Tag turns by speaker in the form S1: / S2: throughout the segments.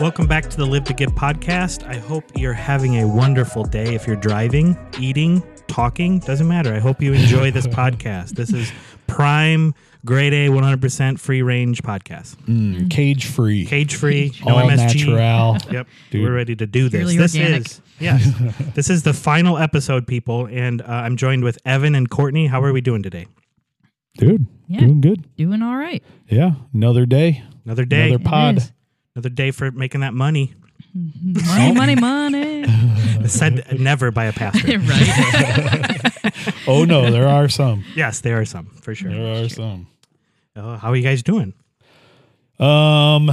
S1: Welcome back to the Live to Give podcast. I hope you're having a wonderful day. If you're driving, eating, talking, doesn't matter. I hope you enjoy this podcast. This is prime, grade A, 100% free range podcast.
S2: Mm, cage free.
S1: Cage free, no
S2: All
S1: MSG.
S2: natural.
S1: Yep,
S2: Dude.
S1: we're ready to do this.
S3: Purely
S1: this
S3: organic.
S1: is yes, this is the final episode, people, and uh, I'm joined with Evan and Courtney. How are we doing today?
S2: Dude,
S3: Yeah.
S2: doing good.
S3: Doing all right.
S2: Yeah, another day,
S1: Another day,
S2: another pod.
S3: Is.
S1: another day for making that money.
S3: Money, money, money.
S1: Said never by a pastor.
S3: right.
S2: Oh no, there are some.
S1: yes, there are some for sure.
S2: There are some.
S1: Oh, how are you guys doing?
S2: Um,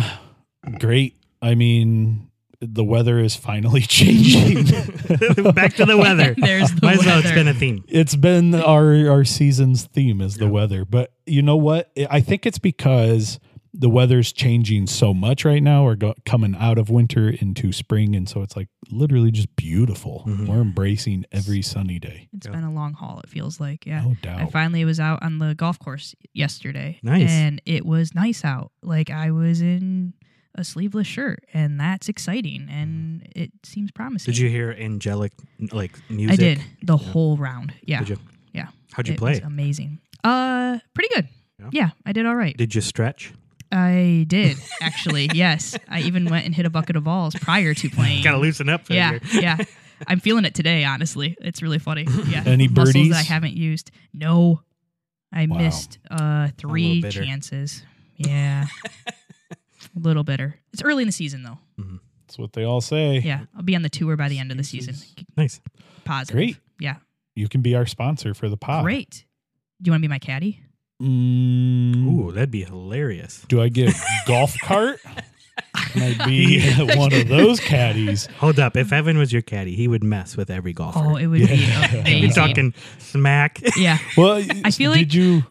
S2: great. I mean, the weather is finally changing.
S1: Back to the weather.
S3: There's the
S1: Might as well
S3: weather.
S1: spin a theme.
S2: it's been our our season's theme is the
S1: Yeah.
S2: weather, but you know what? I think it's because the weather's changing so much right now. We're go- coming out of winter into spring, and so it's like literally just beautiful.
S1: Mhm.
S2: We're embracing every sunny day.
S3: It's
S1: Yeah.
S3: been a long haul, it feels like. Yeah.
S2: No
S3: I finally was out on the golf course yesterday.
S1: Nice.
S3: And it was nice out. Like I was in a sleeveless shirt, and that's exciting and it seems promising.
S1: Did you hear angelic like music?
S3: I did the whole round. Yeah.
S1: Did you?
S3: Yeah.
S1: How'd you
S3: it
S1: play?
S3: was amazing. Uh pretty good.
S1: Yeah?
S3: Yeah, I did all right.
S1: Did you stretch?
S3: I did actually. yes, I even went and hit a bucket of balls prior to playing.
S1: Got to loosen up.
S3: yeah,
S1: Here.
S3: yeah. I'm feeling it today. Honestly, it's really funny. Yeah,
S2: Any
S3: muscles
S2: birdies?
S3: that I haven't used. No, I
S2: Wow.
S3: missed uh three chances. Yeah, a little bitter. It's early in the season though.
S2: That's what they all say.
S3: Yeah, I'll be on the tour by the end of the season.
S1: Nice.
S3: Positive.
S2: Great.
S3: Yeah,
S2: You can be our sponsor for the pod.
S3: great. Do you want to be my caddy?
S2: Mm,
S1: Ooh, that'd be hilarious.
S2: Do I get golf cart? Can I be one of those caddies?
S1: Hold up. If Evan was your caddy, he would mess with every golfer.
S3: Oh, it would be
S2: Yeah.
S3: amazing.
S1: You're talking smack.
S3: Yeah,
S2: Well,
S3: I feel like-
S2: did you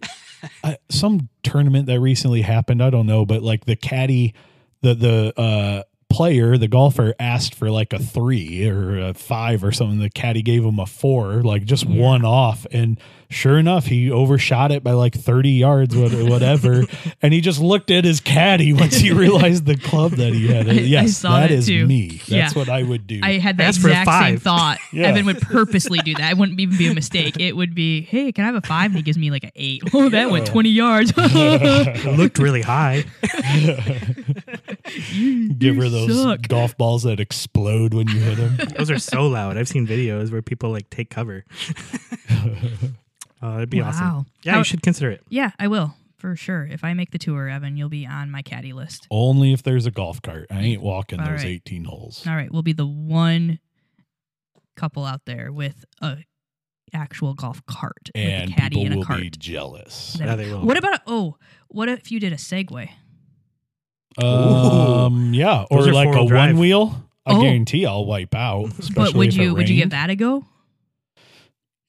S2: uh, some tournament that recently happened? I don't know, but like the caddy, the the uh, player, the golfer asked for like a three or a five or something. The caddy gave him a four, like just
S3: Yeah.
S2: one off, and sure enough, he overshot it by like thirty yards, whatever. and he just looked at his caddy once he realized the club that he had.
S3: I- I
S2: yes,
S3: saw
S2: that
S3: that
S2: is
S3: too.
S2: me. That's
S3: Yeah.
S2: what I would do.
S3: I had the
S1: Ask
S3: exact same thought.
S2: Yeah.
S3: Evan would purposely do that. It wouldn't even be a mistake. It would be, hey, can I have a five? And he gives me like an eight. Oh, that went 20 yards.
S1: It looked really high.
S2: Give her those
S3: suck.
S2: golf balls that explode when you hit them.
S1: Those are so loud. I've seen videos where people like take cover. Oh, that'd be awesome. Yeah,
S3: How-
S1: you should consider it.
S3: yeah, I will for sure. If I make the tour, Evan, you'll be on my caddy list.
S2: Only if there's a golf cart. I ain't walking
S3: All
S2: those
S3: right.
S2: 18 holes.
S3: All right, we'll be the one couple out there with a actual golf cart
S2: And
S3: with a caddy
S2: people
S3: and a
S2: will
S3: cart.
S2: be jealous.
S1: Yeah, they will.
S3: What about oh? What if you did a Segway?
S2: Um, yeah, or like a
S1: drive.
S2: one wheel. I
S3: Oh.
S2: guarantee I'll wipe out.
S3: But would you would you give that a go?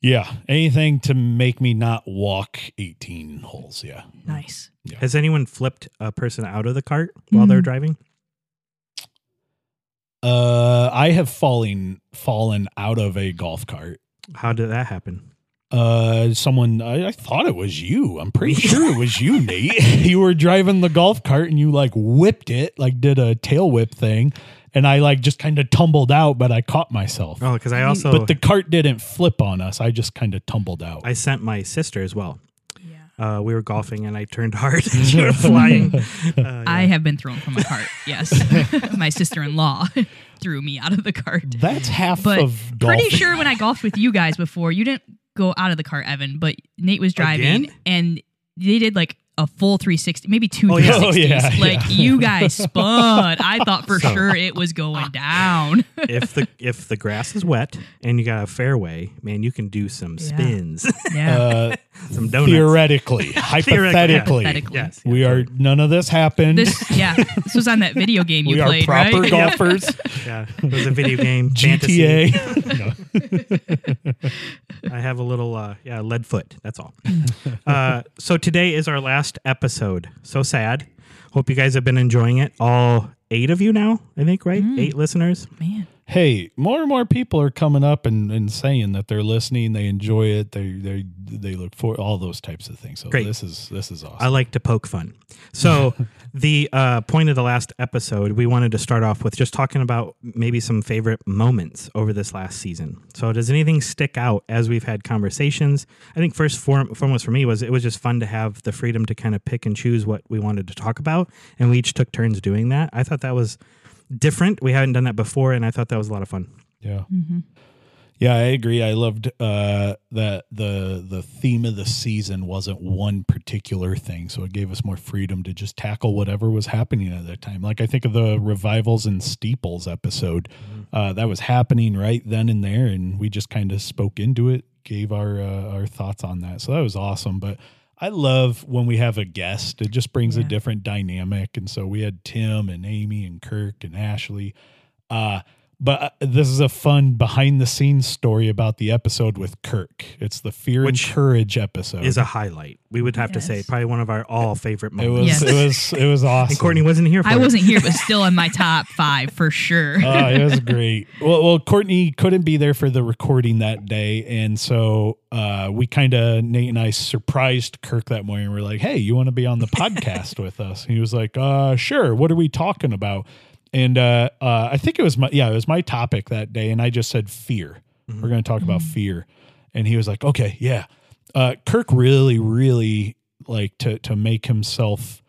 S2: Yeah, anything to make me not walk 18 holes. Yeah.
S3: Nice.
S1: Has anyone flipped a person out of the cart while they're
S3: Mm.
S1: driving?
S2: Uh, I have fallen fallen out of a golf cart.
S1: How did that happen?
S2: Uh, someone I, I thought it was you. I'm pretty sure it was you, Nate. you were driving the golf cart and you like whipped it, like did a tail whip thing, and I like just kind of tumbled out, but I caught myself.
S1: Oh, because I also
S2: but the cart didn't flip on us. I just kind of tumbled out.
S1: I sent my sister as well.
S3: Yeah.
S1: Uh, we were golfing and I turned hard. and she was flying. Uh, yeah.
S3: I have been thrown from a cart. Yes, my sister-in-law threw me out of the cart.
S2: That's half
S3: But
S2: of golf.
S3: Pretty sure when I golfed with you guys before, you didn't go out of the cart, Evan, but Nate was driving
S1: Again?
S3: and they did like a full 360, maybe two
S1: Oh, yeah.
S3: 360s.
S2: Oh, yeah,
S3: like
S2: yeah.
S3: you guys spun. I thought for
S1: So-
S3: sure it was going down.
S1: if the if the grass is wet and you got a fairway, man, you can do some spins,
S3: Yeah.
S2: Uh,
S1: some donuts.
S2: theoretically, hypothetically,
S3: Hypothetically.
S1: Yes,
S2: we
S1: yeah,
S2: are none of this happened.
S3: this yeah, this was on that video game you
S2: we are
S3: played,
S2: proper
S3: right?
S2: golfers.
S1: Yeah, it was a video game.
S2: GTA.
S1: I have a little uh, yeah lead foot. That's all. uh, so today is our last episode. So sad. Hope you guys have been enjoying it. All eight of you now, I think, right?
S3: Mm.
S1: Eight listeners.
S3: Man,
S2: hey, more and more people are coming up and, and saying that they're listening, they enjoy it, they they they look for all those types of things. So
S1: Great.
S2: this is this is awesome.
S1: I like to poke fun. So, the uh, point of the last episode, we wanted to start off with just talking about maybe some favorite moments over this last season. So, does anything stick out as we've had conversations? I think first form, foremost for me was it was just fun to have the freedom to kind of pick and choose what we wanted to talk about, and we each took turns doing that. I thought that was different. We hadn't done that before, and I thought that was a lot of fun.
S2: yeah.
S3: hmm
S2: Yeah, I agree. I loved uh, that the the theme of the season wasn't one particular thing, so it gave us more freedom to just tackle whatever was happening at that time. Like I think of the revivals and steeples episode uh, that was happening right then and there, and we just kind of spoke into it, gave our uh, our thoughts on that. So that was awesome. But I love when we have a guest; it just brings a different dynamic. And so we had Tim and Amy and Kirk and Ashley. Uh, but uh, this is a fun behind the scenes story about the episode with Kirk. It's the fear
S1: Which
S2: and courage episode.
S1: Is a highlight. We would have to say probably one of our all favorite
S2: it
S1: moments.
S2: was
S3: Yes.
S2: it was it was awesome.
S1: And Courtney wasn't here for
S3: I
S1: it.
S3: wasn't here, but still in my top five for sure.
S2: oh, it was great. Well, well, Courtney couldn't be there for the recording that day, and so uh, we kind of Nate and I surprised Kirk that morning. We're like, "Hey, you want to be on the podcast with us?" And he was like, "Uh, sure. What are we talking about?" And uh, uh, I think it was my yeah, it was my topic that day, and I just said fear. We're going to talk about fear, and he was like, "Okay, yeah." Uh, Kirk really, really like to to make himself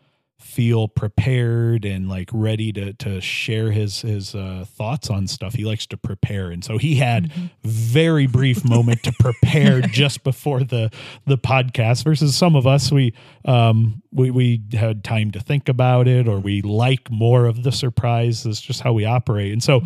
S2: feel prepared and like ready to to share his his uh, thoughts on stuff. He likes to prepare, and so he had very brief moment to prepare just before the the podcast. Versus some of us, we um we we had time to think about it, or we like more of the surprise. That's just how we operate, and so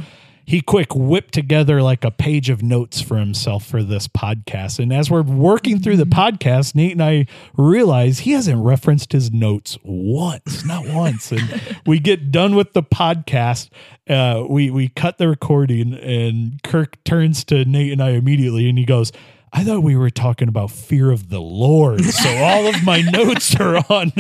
S2: he quick whipped together like a page of notes for himself for this podcast. And as we're working through the podcast, Nate and I realize he hasn't referenced his notes once, not once. And we get done with the podcast. Uh, we we cut the recording, and Kirk turns to Nate and I immediately, and he goes. I thought we were talking about fear of the Lord. So all of my notes are on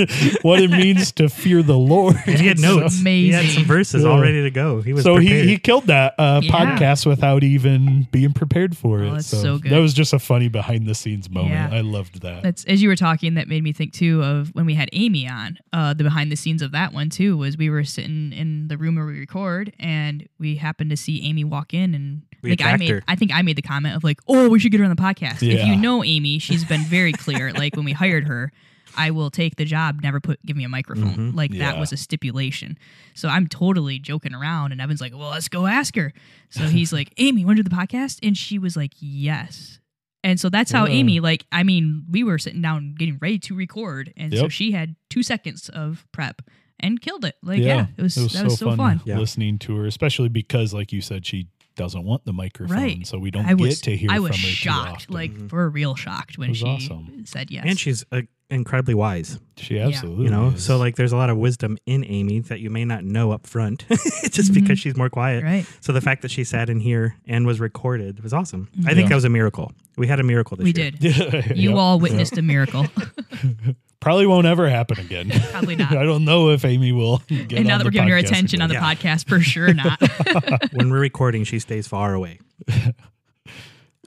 S2: what it means to fear the Lord.
S1: And he had
S2: So-
S1: notes. He had some
S3: Amazing.
S1: verses all ready to go. He was
S2: so he,
S1: prepared.
S2: he killed that uh,
S3: Yeah.
S2: podcast without even being prepared for
S3: Oh,
S2: it.
S3: that's so good.
S2: That was just a funny behind the scenes moment.
S3: Yeah.
S2: I loved that.
S3: That's as you were talking, that made me think too of when we had Amy on. Uh, the behind the scenes of that one too was we were sitting in the room where we record, and we happened to see Amy walk in, and
S1: We
S3: like I made,
S1: her.
S3: I think I made the comment of like, "Oh, we should get her on the podcast." If you know Amy, she's been very clear. like when we hired her, I will take the job. Never put give me a microphone.
S1: Mhm.
S3: Like that was a stipulation. So I'm totally joking around, and Evan's like, "Well, let's go ask her." So he's like, "Amy, want to do the podcast?" And she was like, "Yes." And so that's how
S2: Yeah.
S3: Amy, like, I mean, we were sitting down getting ready to record, and so she had two seconds of prep and killed it. Like, yeah, it was, that was so fun.
S1: Yeah.
S2: listening to her, especially because, like you said, she doesn't want the microphone,
S3: Right.
S2: so we don't
S3: I was,
S2: get to hear
S3: I
S2: from
S3: was
S2: her too
S3: shocked,
S2: often.
S3: like
S1: Mhm.
S3: for real shocked when she
S2: awesome.
S3: said yes.
S1: and she's uh, incredibly wise.
S2: she absolutely,
S1: You know,
S2: is.
S1: so like there's a lot of wisdom in Amy that you may not know up front, just
S3: Mhm.
S1: because she's more quiet.
S3: right?
S1: So the fact that she sat in here and was recorded was awesome. I
S2: Yeah.
S1: think that was a miracle. We had a miracle this
S3: We
S1: year.
S3: did. You
S2: Yep.
S3: all witnessed a miracle.
S2: probably won't ever happen again.
S3: Probably not.
S2: I don't know if Amy will. Get
S3: and now
S2: on
S3: that we're giving her
S2: podcast
S3: attention on the.
S1: Yeah.
S3: podcast, for sure not.
S1: when we're recording, she stays far away.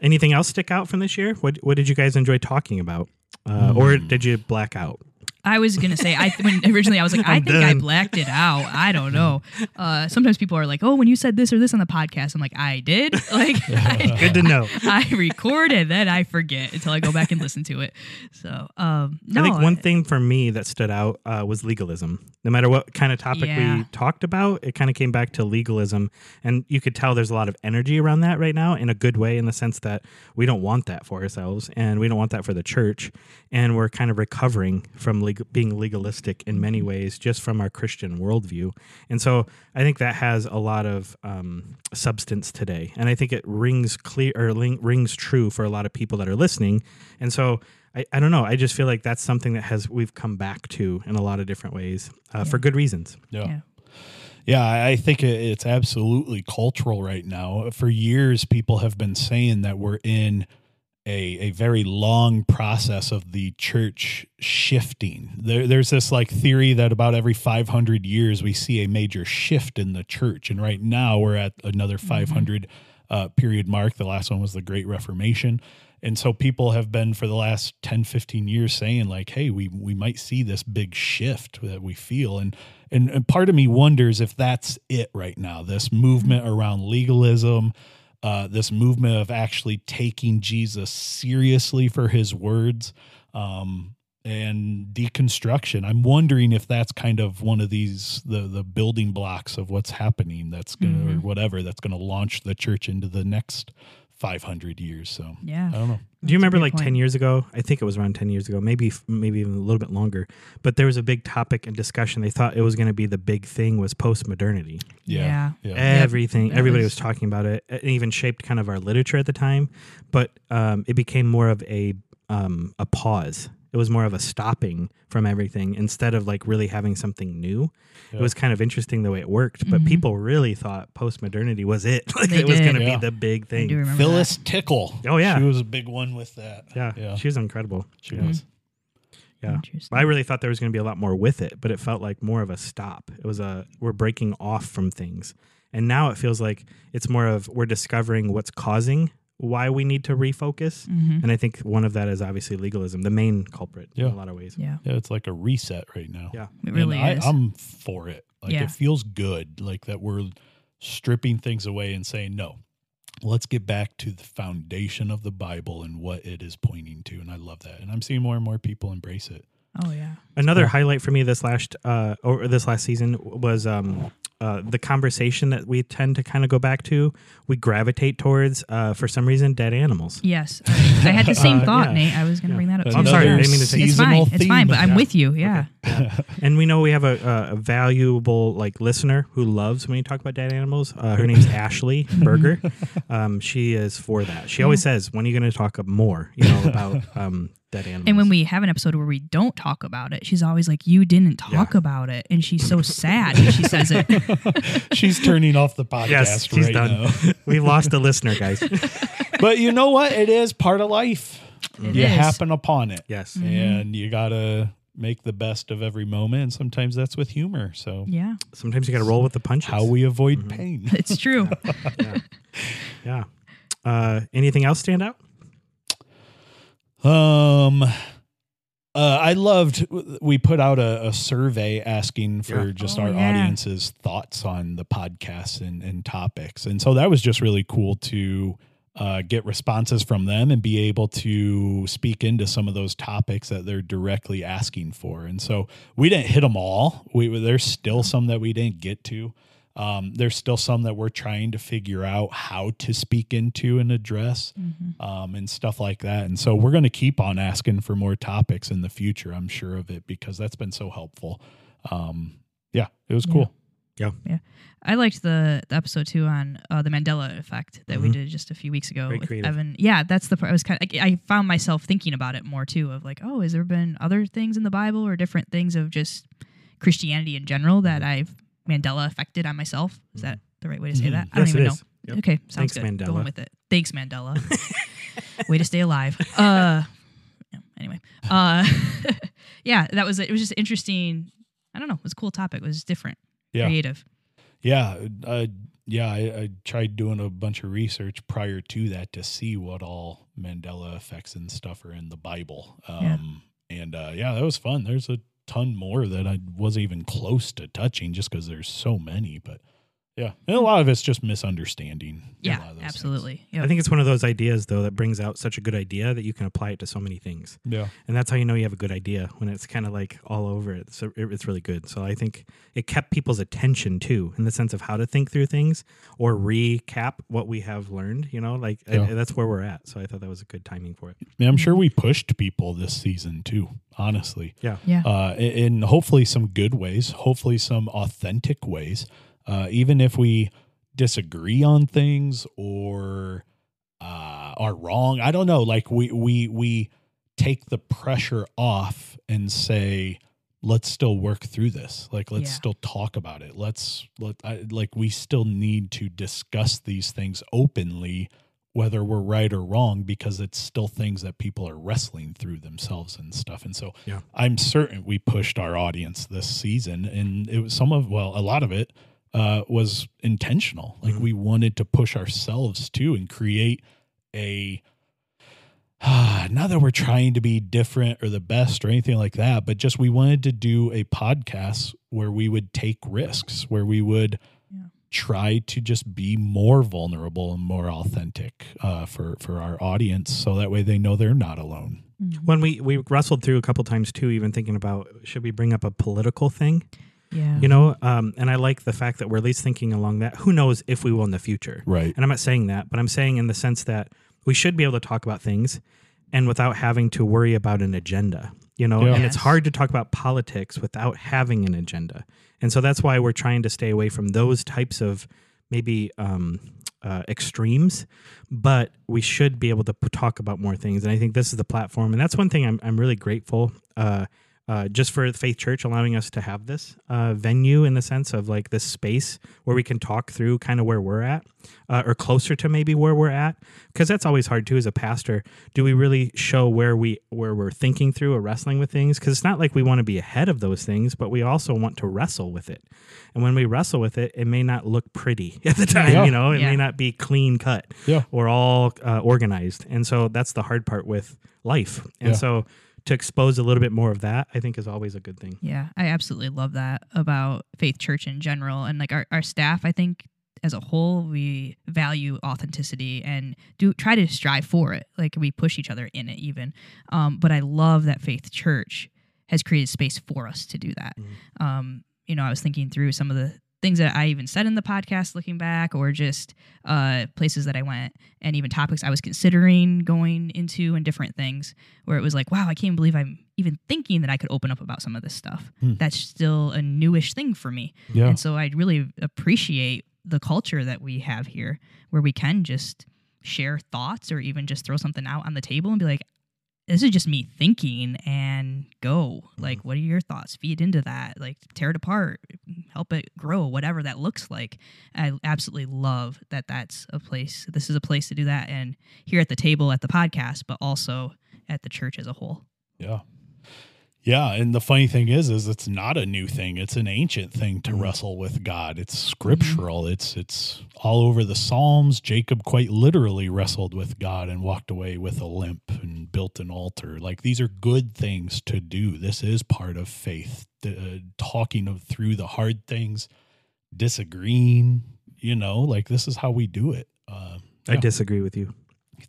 S1: Anything else stick out from this year? What What did you guys enjoy talking about, uh, or
S2: Hmm.
S1: did you black out?
S3: I was gonna say I when originally I was like I
S1: I'm
S3: think I
S1: done.
S3: blacked it out. I don't know. Uh, sometimes people are like, oh, when you said this or this on the podcast, I'm like, I did. Like, I,
S1: Good to know.
S3: I record and then I forget until I go back and listen to it. So, um, no,
S1: I think one thing for me that stood out uh, was legalism. No matter what kind of topic
S3: Yeah.
S1: we talked about, it kind of came back to legalism. And you could tell there's a lot of energy around that right now in a good way, in the sense that we don't want that for ourselves and we don't want that for the church. And we're kind of recovering from leg- being legalistic in many ways just from our Christian worldview. And so I think that has a lot of um, substance today. And I think it rings clear or ling- rings true for a lot of people that are listening. And so I, I don't know. I just feel like that's something that has we've come back to in a lot of different ways uh, for good reasons.
S2: Yeah.
S3: Yeah.
S2: Yeah, I I think it's absolutely cultural right now. For years, people have been saying that we're in a a very long process of the church shifting. There, there's this like theory that about every 500 years we see a major shift in the church, and right now we're at another 500 uh, period mark. The last one was the Great Reformation. And so people have been for the last 10, 15 years saying like, hey, we we might see this big shift that we feel. And and, and part of me wonders if that's it right now, this movement around legalism, uh, this movement of actually taking Jesus seriously for his words. Um, and deconstruction. I'm wondering if that's kind of one of these the the building blocks of what's happening that's gonna or whatever that's gonna launch the church into the next 500 years. So
S3: Yeah.
S2: I don't know.
S1: Do you remember
S3: great
S1: like 10 years ago? I think it was around 10 years ago, maybe maybe even a little bit longer. But there was a big topic and discussion. They thought it was going to be the big thing was postmodernity.
S2: Yeah, yeah.
S1: Everything,
S3: that
S1: everybody
S3: was-
S1: was talking about it. It even shaped kind of our literature at the time. But um, it became more of a um, a pause. It was more of a stopping from everything instead of like really having something new.
S2: Yeah.
S1: It was kind of interesting the way it worked. But
S3: Mhm.
S1: people really thought postmodernity was it. Like
S3: They
S1: it was going to
S2: Yeah.
S1: be the big thing.
S3: do remember
S2: Phyllis Tickle.
S1: Oh, yeah.
S2: she was a big one with that.
S1: Yeah,
S2: yeah,
S1: she was incredible.
S2: she
S1: Yeah.
S2: was.
S1: Yeah. I really thought there was going to be a lot more with it, but it felt like more of a stop. It was a we're breaking off from things, and now it feels like it's more of we're discovering what's causing why we need to refocus.
S3: Mhm.
S1: And I think one of that is obviously legalism, the main culprit
S2: Yeah.
S1: in a lot of ways.
S3: Yeah.
S2: Yeah, it's like a reset right now.
S1: Yeah.
S3: It really
S2: and
S3: is.
S2: I, I'm for it. Like
S3: Yeah.
S2: it feels good, like that we're stripping things away and saying no. Let's get back to the foundation of the Bible and what it is pointing to, and I love that. And I'm seeing more and more people embrace it.
S3: oh yeah.
S1: Another
S2: cool.
S1: highlight for me this last uh or this last season was um uh, the conversation that we tend to kind of go back to, we gravitate towards, uh, for some reason, dead animals.
S3: Yes. I, I had the same
S1: Uh,
S3: thought,
S1: yeah.
S3: Nate. I was going to
S1: Yeah.
S3: bring that up too.
S1: I'm sorry, I
S2: Another
S1: didn't mean to say-
S3: It's fine. It's fine, but I'm with you. Yeah.
S1: And we know we have a, a, a valuable like listener who loves when you talk about dead animals. Uh, her name's Ashley Berger. Um, she is for that. She always says, "When are you going to talk more, you know, about um, dead animals?"
S3: And when we have an episode where we don't talk about it, she's always like, "You didn't talk about it," and she's so sad when she says it.
S2: She's turning off the podcast
S1: yes, she's
S2: right
S1: done.
S2: now.
S1: we lost a listener, guys.
S2: but you know what? It is part of life.
S3: It
S2: you
S3: is.
S2: happen upon it.
S1: yes,
S2: And you gotta make the best of every moment. And sometimes that's with humor. So
S3: Yeah,
S1: sometimes you got to roll with the punches.
S2: how we avoid
S1: Mhm.
S2: pain.
S3: it's true.
S1: yeah. Uh, anything else stand out?
S2: Um, uh, I loved. We put out a, a survey asking for
S1: Yeah.
S2: just
S3: Oh,
S2: our
S3: yeah.
S2: audience's thoughts on the podcasts and, and topics, and so that was just really cool to uh, get responses from them and be able to speak into some of those topics that they're directly asking for. And so we didn't hit them all. We there's still some that we didn't get to. Um, there's still some that we're trying to figure out how to speak into and address
S3: Mhm.
S2: um, and stuff like that. And so we're going to keep on asking for more topics in the future. I'm sure of it because that's been so helpful. Um, yeah, it was cool. Yeah. yeah. yeah.
S3: I liked the, the episode too on uh, the Mandela effect that we
S1: Mhm.
S3: did just a few weeks ago
S1: Very
S3: with
S1: creative.
S3: Evan. Yeah, that's the part. I was kind of. I found myself thinking about it more too. Of like, oh, has there been other things in the Bible or different things of just Christianity in general that I've Mandela affected on myself? Is that the right way to say
S2: Mhm.
S3: that? I don't
S1: Yes,
S3: even know.
S1: Yep.
S3: Okay, sounds
S1: Thanks,
S3: good.
S1: Mandela.
S3: Going with it. Thanks, Mandela. Way to stay alive. Uh, yeah, anyway, uh, yeah, that was it. Was just interesting. I don't know. It was a cool topic. It was different,
S2: Yeah.
S3: creative.
S2: Yeah. Uh, yeah. I, I tried doing a bunch of research prior to that to see what all Mandela effects and stuff are in the Bible. Um, And uh, yeah, that was fun. There's a ton more that I wasn't even close to touching just because there's so many. But yeah, and a lot of it's just misunderstanding. a
S3: Yeah,
S2: lot of those
S3: absolutely. Yeah.
S1: I think it's one of those ideas though that brings out such a good idea that you can apply it to so many things.
S2: things. Yeah.
S1: and that's how you know you have a good idea when it's kind of like all over it. So it's really good. So I think it kept people's attention too, in the sense of how to think through things or recap what we have learned. You know, like I- that's where we're at. So I thought that was a good timing for it.
S2: Yeah, I'm sure we pushed people this season too, honestly.
S1: Yeah,
S3: yeah.
S2: Uh, in in hopefully some good ways, hopefully some authentic ways. Uh, even if we disagree on things or uh, are wrong, I don't know. Like we we we take the pressure off and say, let's still work through this. Like let's
S3: Yeah.
S2: still talk about it. Let's let I, like we still need to discuss these things openly whether we're right or wrong because it's still things that people are wrestling through themselves and stuff. And so
S1: Yeah.
S2: I'm certain we pushed our audience this season and it was some of well, a lot of it uh, was intentional. Like
S1: Mhm.
S2: we wanted to push ourselves too and create a Uh, not that we're trying to be different or the best or anything like that, but just we wanted to do a podcast where we would take risks, where we would
S3: Yeah.
S2: try to just be more vulnerable and more authentic uh, for for our audience, so that way they know they're not alone.
S1: When we we wrestled through a couple times too, even thinking about should we bring up a political thing,
S3: Yeah.
S1: you know? Um, and I like the fact that we're at least thinking along that. Who knows if we will in the future?
S2: Right.
S1: And I'm not saying that, but I'm saying in the sense that we should be able to talk about things and without having to worry about an agenda, you know?
S2: Yeah.
S1: And it's hard to talk about politics without having an agenda. And so that's why we're trying to stay away from those types of maybe um, uh, extremes, but we should be able to p- talk about more things. And I think this is the platform. And that's one thing I'm, I'm really grateful. Uh, uh, just for Faith Church allowing us to have this uh, venue in the sense of like this space where we can talk through kind of where we're at uh, or closer to maybe where we're at because that's always hard too as a pastor do we really show where we where we're thinking through or wrestling with things because it's not like we want to be ahead of those things but we also want to wrestle with it and when we wrestle with it it may not look pretty at the time
S2: Yeah.
S1: you know it
S3: Yeah.
S1: may not be clean cut
S2: Yeah.
S1: or all uh, organized and so that's the hard part with life and
S2: Yeah.
S1: so to expose a little bit more of that i think is always a good thing
S3: Yeah, I absolutely love that about Faith Church in general. And like our, our staff, I think as a whole, we value authenticity and do try to strive for it. Like we push each other in it even. Um, but I love that Faith Church has created space for us to do that.
S1: Mhm.
S3: Um, you know, I was thinking through some of the things that I even said in the podcast looking back, or just uh, places that I went and even topics I was considering going into and different things where it was like, wow, I can't believe I'm even thinking that I could open up about some of this stuff.
S2: Hmm.
S3: That's still a newish thing for me.
S2: Yeah.
S3: And so I really appreciate the culture that we have here where we can just share thoughts or even just throw something out on the table and be like, this is just me thinking and go. Like, what are your thoughts? Feed into that. Like, tear it apart, help it grow, whatever that looks like. I absolutely love that that's a place. This is a place to do that. And here at the table at the podcast, but also at the church as a whole.
S2: Yeah. Yeah, and the funny thing is is it's not a new thing. It's an ancient thing to
S1: Mhm.
S2: wrestle with God. It's scriptural. It's it's all over the Psalms. Jacob quite literally wrestled with God and walked away with a limp and built an altar. Like these are good things to do. This is part of faith. Uh, talking of through the hard things, disagreeing, you know, like this is how we do it. Uh,
S1: i disagree with you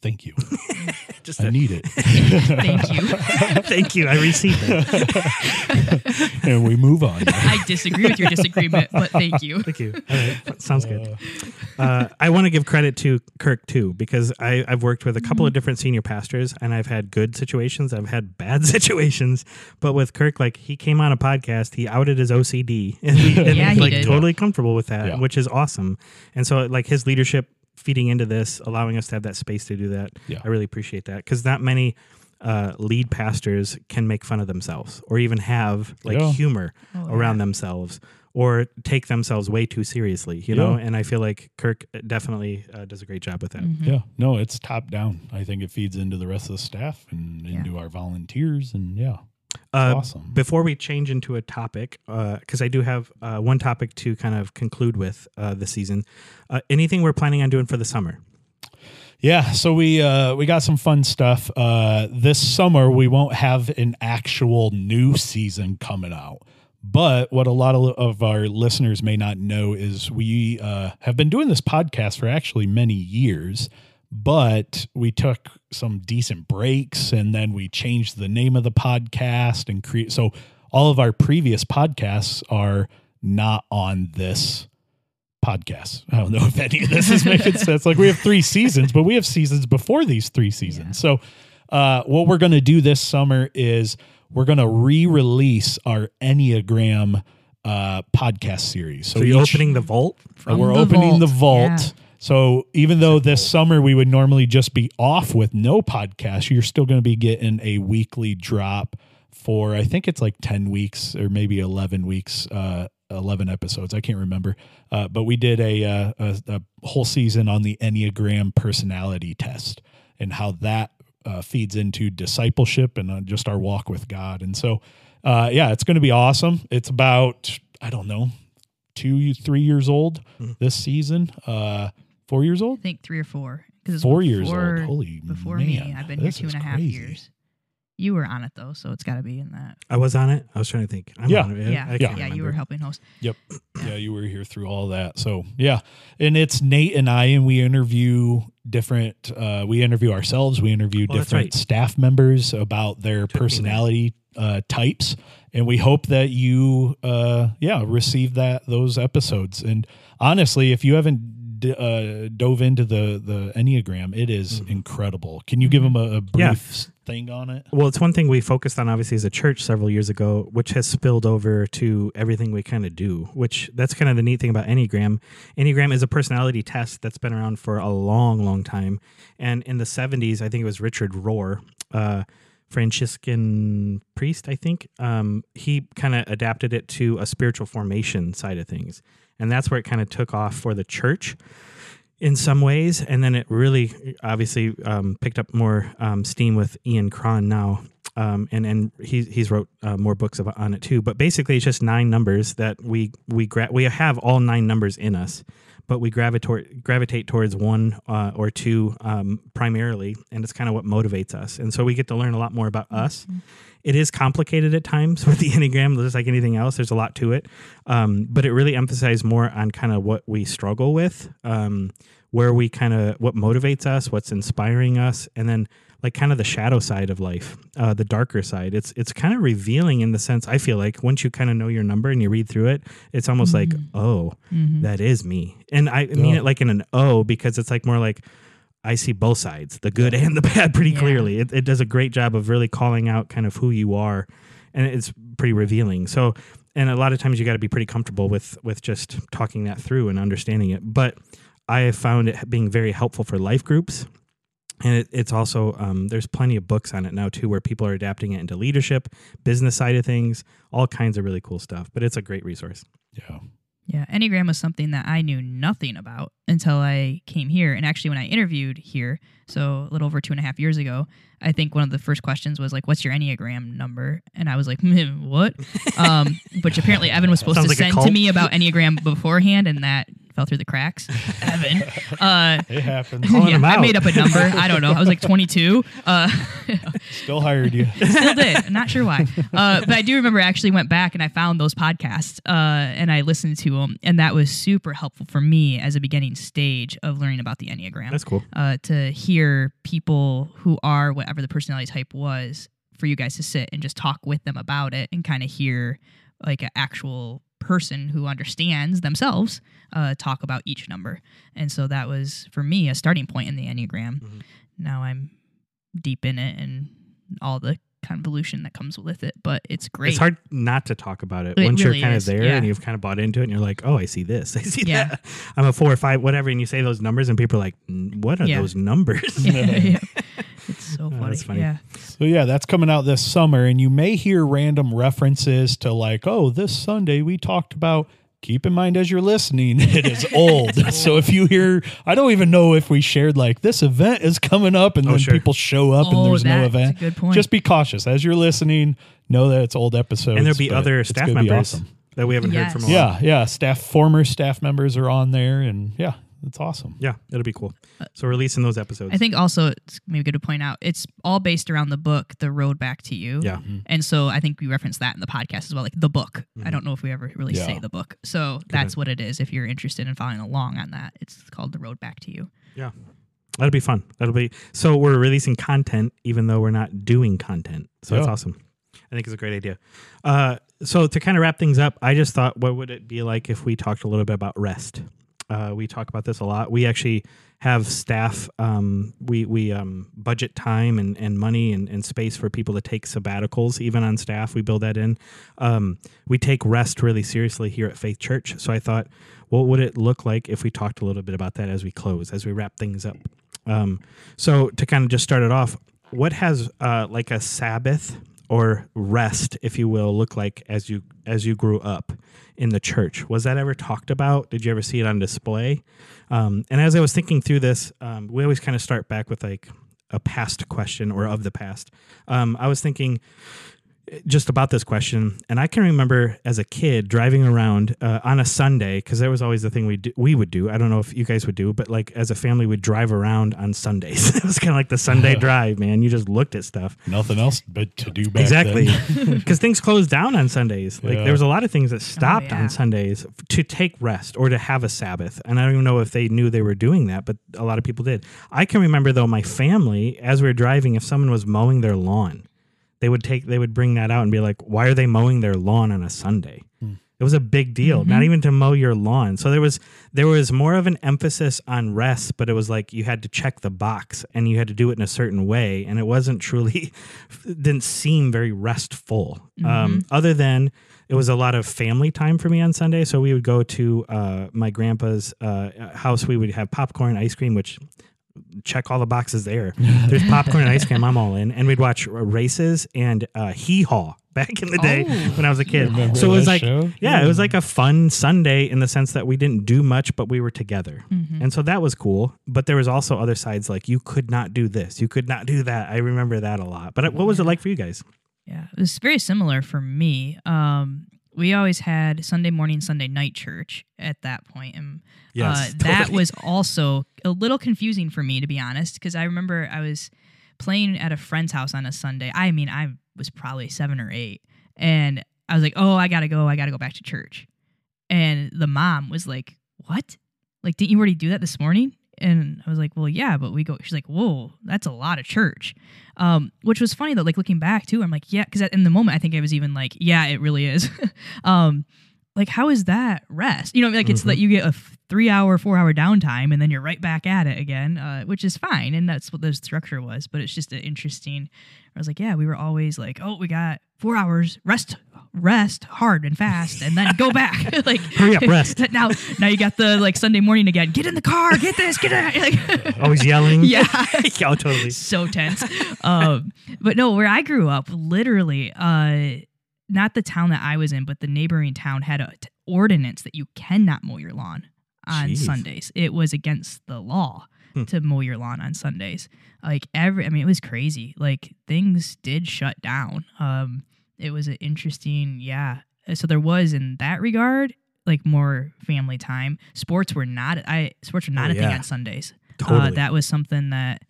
S2: Thank you.
S1: just
S2: I
S1: a-
S2: need it.
S3: Thank you.
S1: thank you i received it
S2: and we move on.
S3: I disagree with your disagreement, but thank you.
S1: Thank you. All right. Sounds good.
S2: Uh,
S1: Uh, I want to give credit to Kirk too, because I, I've worked with a couple of different senior pastors and I've had good situations. I've had bad situations. But with Kirk, like he came on a podcast, he outed his OCD and, we, and
S3: Yeah, he
S1: like
S3: did.
S1: totally comfortable with that,
S2: Yeah.
S1: which is awesome. And so like his leadership feeding into this, allowing us to have that space to do that.
S2: Yeah.
S1: I really appreciate that because not many uh, lead pastors can make fun of themselves or even have like
S2: Yeah.
S1: humor
S3: Oh,
S1: around
S3: yeah.
S1: themselves or take themselves way too seriously, you know? And I feel like Kirk definitely uh, does a great job with that.
S3: Mhm.
S2: Yeah, no, it's top down. I think it feeds into the rest of the staff and
S3: Yeah.
S2: into our volunteers, and yeah, it's
S1: Uh,
S2: awesome.
S1: Before we change into a topic, because I do have uh, one topic to kind of conclude with uh, this season, uh, anything we're planning on doing for the summer?
S2: Yeah, so we uh, we got some fun stuff. Uh, this summer we won't have an actual new season coming out, but what a lot of, of our listeners may not know is we uh, have been doing this podcast for actually many years. But we took some decent breaks, and then we changed the name of the podcast and create. So all of our previous podcasts are not on this podcast. I don't know if any of this is making sense. Like we have three seasons, but we have seasons before these three seasons. So uh, what we're going to do this summer is we're going to re-release our Enneagram uh, podcast series.
S1: So, you're opening the vault?
S3: From
S2: we're
S3: the
S2: opening the
S3: vault.
S2: vault. So even though this summer we would normally just be off with no podcast, you're still going to be getting a weekly drop for I think it's like 10 weeks or maybe 11 weeks uh eleven episodes. I can't remember, uh, but we did a, uh, a a whole season on the Enneagram personality test and how that uh, feeds into discipleship and uh, just our walk with God. And so, uh, yeah, it's going to be awesome. It's about I don't know, two three years old
S1: Mhm.
S2: this season. Four years old.
S3: I think three or four. Because it's
S2: Four years old. Holy
S3: before
S2: man,
S3: me. I've been here
S2: this
S3: two
S2: is
S3: and a half
S2: crazy.
S3: years. You were on it though, so it's got to be in that.
S1: I was on it. I was trying to think. I'm
S2: Yeah.
S1: on it.
S3: Yeah,
S1: I
S3: yeah,
S1: can't
S3: you were helping host.
S2: Yep. Yeah, you were here through all that. So yeah, and it's Nate and I, and we interview different. Uh, we interview ourselves. We interview
S1: Oh,
S2: different
S1: right.
S2: staff members about their
S1: Took
S2: personality uh, types, and we hope that you, uh, yeah, receive that those episodes. And honestly, if you haven't d- uh, dove into the the enneagram, it is
S1: Mhm.
S2: incredible. Can you give them a, a brief
S1: Yeah.
S2: thing on it?
S1: Well, it's one thing we focused on, obviously, as a church several years ago, which has spilled over to everything we kind of do. Which that's kind of the neat thing about Enneagram. Enneagram is a personality test that's been around for a long, long time. And in the '70s, I think it was Richard Rohr, uh, Franciscan priest, I think. Um, he kind of adapted it to a spiritual formation side of things, and that's where it kind of took off for the church in some ways, and then it really obviously um, picked up more um, steam with Ian Cron now, um, and and he he's wrote uh, more books about, on it too. But basically, it's just nine numbers that we we gra- we have all nine numbers in us, but we gravitate gravitate towards one uh, or two um, primarily, and it's kind of what motivates us. And so we get to learn a lot more about us. It is complicated at times with the Enneagram, just like anything else. There's a lot to it, um, but it really emphasized more on kind of what we struggle with, um, where we kind of what motivates us, what's inspiring us, and then like kind of the shadow side of life, uh, the darker side. It's it's kind of revealing in the sense I feel like once you kind of know your number and you read through it, it's almost like oh,
S3: Mhm.
S1: that is me, and I mean
S2: Yeah.
S1: it like in an O because it's like more like. I see both sides, the good and the bad, pretty
S3: Yeah.
S1: clearly. It, it does a great job of really calling out kind of who you are, and it's pretty revealing. So, and a lot of times you got to be pretty comfortable with with just talking that through and understanding it. But I have found it being very helpful for life groups, and it, it's also um, there's plenty of books on it now too, where people are adapting it into leadership, business side of things, all kinds of really cool stuff. But it's a great resource.
S2: Yeah.
S3: Yeah, Enneagram was something that I knew nothing about until I came here. And actually, when I interviewed here, so a little over two and a half years ago, I think one of the first questions was like, "What's your Enneagram number?" And I was like, "Hmm, "What?" um, which apparently Evan was supposed
S1: Sounds
S3: to
S1: like
S3: send to me about Enneagram beforehand, and that fell through the cracks. Evan, uh,
S2: It happens.
S3: Yeah, I made up a number. I don't know. I was like 22. Uh,
S2: Still hired you.
S3: Still did. I'm not sure why. Uh, but I do remember I actually went back and I found those podcasts uh, and I listened to them. And that was super helpful for me as a beginning stage of learning about the Enneagram.
S1: That's cool.
S3: uh, to hear people who are whatever the personality type was for you guys to sit and just talk with them about it and kind of hear like an actual person who understands themselves uh, talk about each number. And so that was for me a starting point in the Enneagram.
S1: Mhm.
S3: Now I'm deep in it and all the convolution that comes with it, but it's great.
S1: It's hard not to talk about it,
S3: It
S1: once
S3: really
S1: you're kind
S3: is,
S1: of there
S3: yeah.
S1: and you've kind of bought into it, and you're like, "Oh, I see this, I see
S3: Yeah.
S1: that." I'm a four or five, whatever, and you say those numbers, and people are like, "Mm, "What are
S3: Yeah.
S1: those numbers?"
S3: Yeah. It's so
S1: Oh,
S3: funny.
S1: that's funny.
S3: Yeah.
S2: So yeah, that's coming out this summer, and you may hear random references to like, oh, this Sunday we talked about. Keep in mind as you're listening, it is old. so if you hear, I don't even know if we shared like this event is coming up, and
S1: Oh,
S2: then
S1: sure.
S2: people show up and
S3: Oh,
S2: there's no event.
S3: good point.
S2: Just be cautious as you're listening. Know that it's old episodes,
S1: and there'll be other staff members
S2: awesome.
S1: that we haven't
S3: Yes.
S1: heard from. A while.
S2: Yeah, yeah. Staff, former staff members are on there, and yeah, it's awesome.
S1: yeah, it'll be cool. So releasing those episodes.
S3: I think also it's maybe good to point out it's all based around the book, The Road Back to You.
S1: Yeah.
S3: And so I think we reference that in the podcast as well, like the book. I
S1: Mhm.
S3: don't know if we ever really
S2: Yeah.
S3: say the book. So that's what it is. If you're interested in following along on that, it's called The Road Back to You. Yeah.
S1: That'll be fun. That'll be so we're releasing content even though we're not doing content. So that's awesome. I think it's a great idea. Uh, so to kind of wrap things up, I just thought, what would it be like if we talked a little bit about rest? Uh, we talk about this a lot. We actually have staff. Um, we we um, budget time and, and money and, and space for people to take sabbaticals, even on staff. We build that in. Um, we take rest really seriously here at Faith Church. So I thought, what would it look like if we talked a little bit about that as we close, as we wrap things up? Um, so to kind of just start it off, what has uh, like a Sabbath or rest, if you will, look like as you as you grew up in the church? Was that ever talked about? Did you ever see it on display? Um, and as I was thinking through this, um, we always kind of start back with like a past question or of the past. Um, I was thinking just about this question, and I can remember as a kid driving around uh, on a Sunday because that was always the thing we do, we would do. I don't know if you guys would do, but like as a family, we'd drive around on Sundays. it was kind of like the Sunday drive, man. You just looked at stuff.
S2: Nothing else but to do back
S1: Exactly, because things closed down on Sundays. Like
S2: Yeah.
S1: there was a lot of things that stopped
S3: yeah.
S1: on Sundays to take rest or to have a Sabbath. And I don't even know if they knew they were doing that, but a lot of people did. I can remember though my family, as we were driving, if someone was mowing their lawn, they would take they would bring that out and be like, "Why are they mowing their lawn on a Sunday?" It was a big deal, not even to mow your lawn. So there was there was more of an emphasis on rest, but it was like you had to check the box and you had to do it in a certain way, and it wasn't truly it didn't seem very restful. Um, other than it was a lot of family time for me on Sunday, so we would go to uh, my grandpa's uh, house. We would have popcorn, ice cream, which check all the boxes there. There's popcorn and ice cream. I'm all in, and we'd watch races and uh, hee haw back in the day
S3: Oh.
S1: when I was a kid. So it was like,
S2: show?
S1: yeah, it was like a fun Sunday in the sense that we didn't do much, but we were together, and so that was cool. But there was also other sides like you could not do this, you could not do that. I remember that a lot. But what was it like for you guys?
S3: Yeah, it was very similar for me. Um, we always had Sunday morning, Sunday night church at that point, and
S1: Yes,
S3: uh, that
S1: totally.
S3: was also a little confusing for me to be honest, because I remember I was playing at a friend's house on a Sunday. I mean, I was probably seven or eight, and I was like, "Oh, I gotta go! I gotta go back to church." And the mom was like, "What? Like, didn't you already do that this morning?" And I was like, "Well, yeah, but we go." She's like, "Whoa, that's a lot of church," um, which was funny though. Like looking back too, I'm like, "Yeah," because in the moment I think I was even like, "Yeah, it really is." um, like, how is that rest? You know, like it's
S1: Mhm.
S3: that you get a three hour, four hour downtime, and then you're right back at it again, uh, which is fine, and that's what the structure was. But it's just an interesting. I was like, "Yeah, we were always like, oh, we got four hours rest." Rest hard and fast, and then go back. like
S1: Hurry up, rest.
S3: now, now you got the like Sunday morning again. Get in the car. Get this. Get it. Like,
S1: Always yelling.
S3: yeah,
S1: yeah, totally.
S3: so tense. Um, but no, where I grew up, literally, uh, not the town that I was in, but the neighboring town had a t- ordinance that you cannot mow your lawn on
S1: Jeez.
S3: Sundays. It was against the law
S1: Hmm.
S3: to mow your lawn on Sundays. Like every, I mean, it was crazy. Like things did shut down. Um, it was an interesting, yeah. So there was in that regard, like more family time. Sports were not. I sports were not
S1: Oh,
S3: a thing on Sundays.
S1: Totally.
S3: Uh, that was something that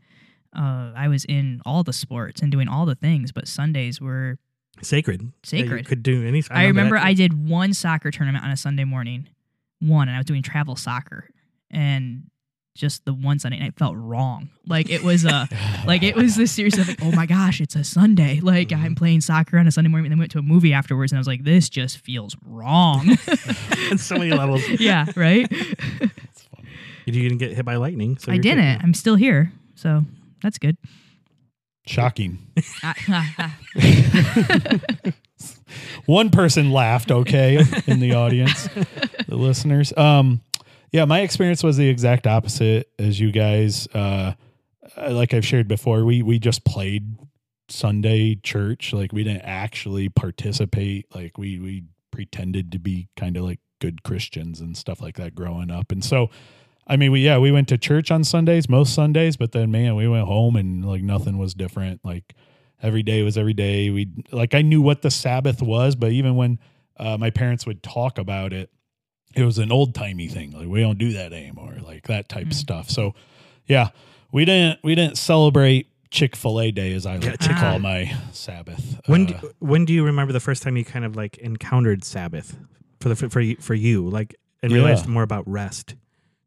S3: uh, I was in all the sports and doing all the things, but Sundays were.
S1: Sacred.
S3: Sacred.
S1: you could do any.
S3: I, remember
S1: that
S3: I did one soccer tournament on a Sunday morning, one, and I was doing travel soccer, and just the one Sunday night felt wrong. Like it was a, like it was this series of like, oh my gosh, it's a Sunday. Like I'm mm-hmm. playing soccer on a Sunday morning, and then went to a movie afterwards, and I was like, this just feels wrong.
S1: on so many levels.
S3: yeah, right.
S2: That's funny.
S1: You didn't get hit by lightning. So
S3: I didn't. I'm still here, so that's good.
S2: Shocking. One person laughed, okay, in the audience, the listeners. Um, yeah, my experience was the exact opposite as you guys. Uh, like I've shared before, we we just played Sunday church. Like we didn't actually participate. Like we we pretended to be kind of like good Christians and stuff like that growing up. And so, I mean, we yeah we went to church on Sundays, most Sundays, but then man, we went home and like nothing was different. Like every day was every day. We like I knew what the Sabbath was, but even when uh, my parents would talk about it, it was an old timey thing. Like we don't do that anymore, like that type
S3: Mm.
S2: of stuff. So yeah, we didn't we didn't celebrate Chick Fil A Day as I like
S1: Yeah,
S2: to
S3: Chick-fil-A.
S2: call my Sabbath.
S1: When
S2: Uh,
S1: do, when do you remember the first time you kind of like encountered Sabbath for the for you, for you like and
S2: Yeah.
S1: realized more about rest?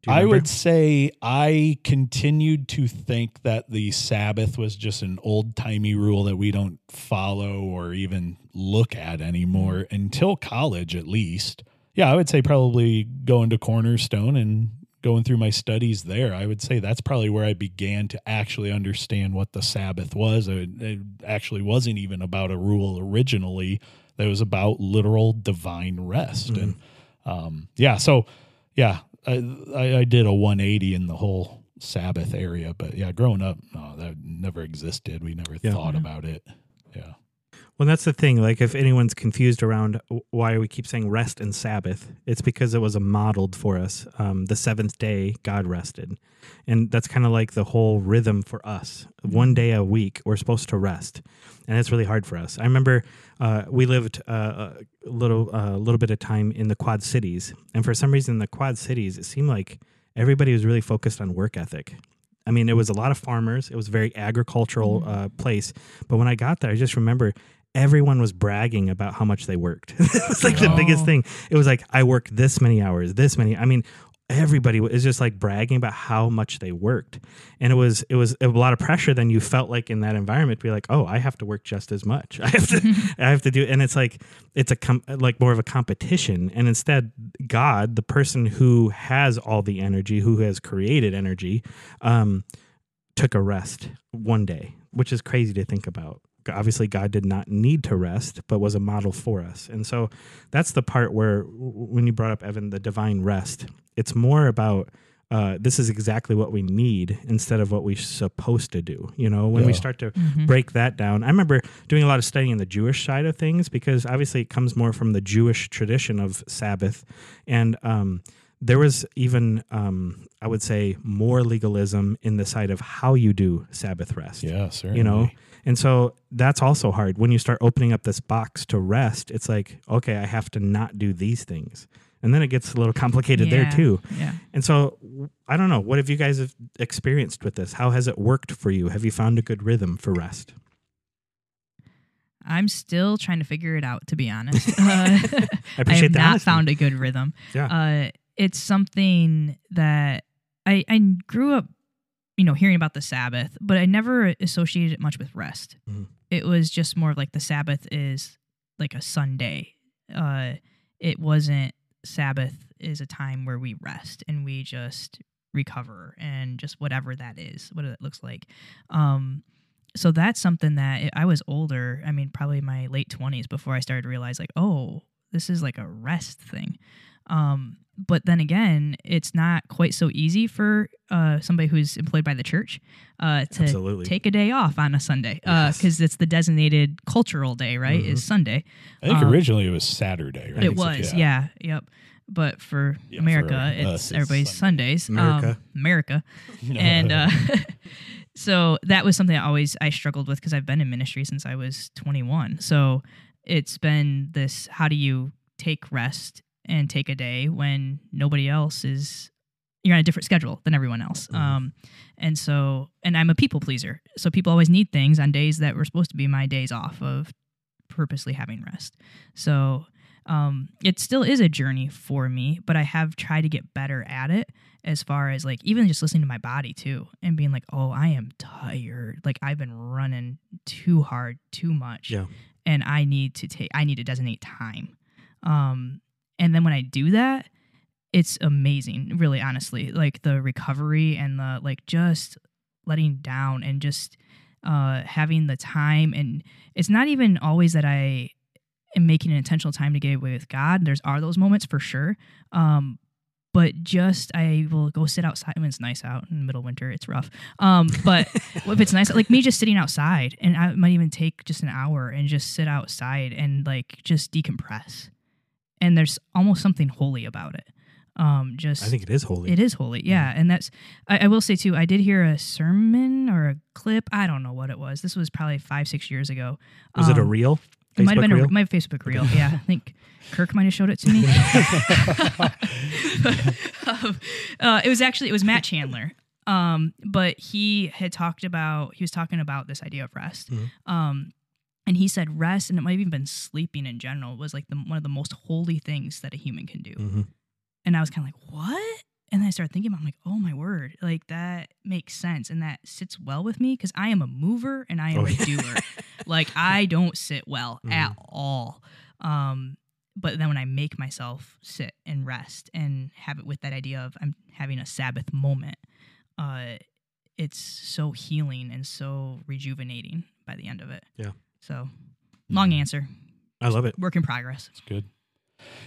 S2: I would say I continued to think that the Sabbath was just an old timey rule that we don't follow or even look at anymore until college, at least. Yeah, I would say probably going to Cornerstone and going through my studies there. I would say that's probably where I began to actually understand what the Sabbath was. It, it actually wasn't even about a rule originally, that was about literal divine rest. And um, yeah, so yeah, I, I, I did a 180 in the whole Sabbath area, but yeah, growing up, no, that never existed. We never
S1: Yeah.
S2: thought
S3: Mhm.
S2: about it. Yeah.
S1: Well, that's the thing. Like, if anyone's confused around why we keep saying rest and Sabbath, it's because it was a modeled for us. Um, the seventh day, God rested. And that's kind of like the whole rhythm for us. One day a week, we're supposed to rest. And it's really hard for us. I remember uh, we lived uh, a little, a little bit of time in the Quad Cities. And for some reason, the Quad Cities, it seemed like everybody was really focused on work ethic. I mean, it was a lot of farmers. It was a very agricultural uh, place. But when I got there, I just remember everyone was bragging about how much they worked. it was like the biggest
S3: Oh.
S1: thing. It was like I worked this many hours, this many. I mean, everybody was just like bragging about how much they worked, and it was it was a lot of pressure. Then you felt like in that environment, be like, oh, I have to work just as much. I have to, I have to do, and it's like it's a com- like more of a competition. And instead, God, the person who has all the energy, who has created energy, um, took a rest one day, which is crazy to think about. Obviously, God did not need to rest, but was a model for us. And so that's the part where, when you brought up, Evan, the divine rest, it's more about uh, this is exactly what we need instead of what we're supposed to do. You know, when we start to
S3: Mhm.
S1: break that down. I remember doing a lot of studying in the Jewish side of things because obviously it comes more from the Jewish tradition of Sabbath. And um, there was even, um, I would say, more legalism in the side of how you do Sabbath rest.
S2: Yeah, certainly.
S1: You know, and so that's also hard. When you start opening up this box to rest, it's like, okay, I have to not do these things. And then it gets a little complicated there too.
S3: Yeah.
S1: And so I don't know. What have you guys have experienced with this? How has it worked for you? Have you found a good rhythm for rest?
S3: I'm still trying to figure it out, to be honest. Uh, I
S1: I
S3: have
S1: the
S3: not
S1: honesty.
S3: found a good rhythm.
S1: Yeah.
S3: Uh, it's something that I, I grew up, you know, hearing about the Sabbath, but I never associated it much with rest.
S1: Mhm.
S3: It was just more of like the Sabbath is like a Sunday. Uh, it wasn't Sabbath is a time where we rest and we just recover and just whatever that is, what it looks like. Um, so that's something that I was older. I mean, probably my late twenties before I started to realize, like, oh, this is like a rest thing. Um, but then again, it's not quite so easy for uh, somebody who's employed by the church uh, to
S1: Absolutely.
S3: take a day off on a Sunday
S1: Yes.
S3: because it's the designated cultural day, right? Is Sunday.
S2: I think
S3: um,
S2: originally it was Saturday, right?
S3: It was, yeah. yep. But for
S2: Yeah,
S3: America,
S2: us,
S3: it's
S2: it's
S3: everybody's
S2: Sunday.
S3: Sundays.
S1: America.
S3: Um, America and uh, so that was something I always I struggled with because I've been in ministry since I was 21. So it's been this: how do you take rest and take a day when nobody else is? You're on a different schedule than everyone else.
S1: Mhm.
S3: Um, and so, and I'm a people pleaser. So people always need things on days that were supposed to be my days off of purposely having rest. So um, it still is a journey for me, but I have tried to get better at it as far as like even just listening to my body too and being like, oh, I am tired. Like I've been running too hard, too much.
S1: Yeah.
S3: And I need to take, I need to designate time. Um, and then when I do that, it's amazing, really honestly. Like the recovery and the like just letting down and just uh having the time and it's not even always that I am making an intentional time to get away with God. There's are those moments for sure. Um but just I will go sit outside when it's nice out in the middle of winter. It's rough. Um, but if it's nice, like me just sitting outside, and I might even take just an hour and just sit outside and like just decompress. And there's almost something holy about it. Um, just
S1: I think it is holy.
S3: it is holy, yeah. And that's I, I will say too. I did hear a sermon or a clip. I don't know what it was. This was probably five six years ago.
S1: Was it a
S3: Um,
S1: reel?
S3: It might have been
S1: reel?
S3: a my Facebook reel. Yeah, I think Kirk might have showed it to me. um, uh, it was actually it was Matt Chandler. Um, but he had talked about he was talking about this idea of rest.
S1: Mhm.
S3: Um, and he said rest, and it might have even been sleeping in general was like the one of the most holy things that a human can do.
S1: Mhm.
S3: And I was kind of like, what? And then I started thinking about, it, I'm like, oh my word, like that makes sense, and that sits well with me because I am a mover and I am
S1: Oh,
S3: a
S1: yeah.
S3: doer. like I don't sit well at
S1: Mhm.
S3: all. Um, but then when I make myself sit and rest and have it with that idea of I'm having a Sabbath moment, uh, it's so healing and so rejuvenating by the end of it.
S1: Yeah.
S3: So long
S2: Mhm.
S3: answer,
S1: I love it.
S3: work in progress.
S2: It's good.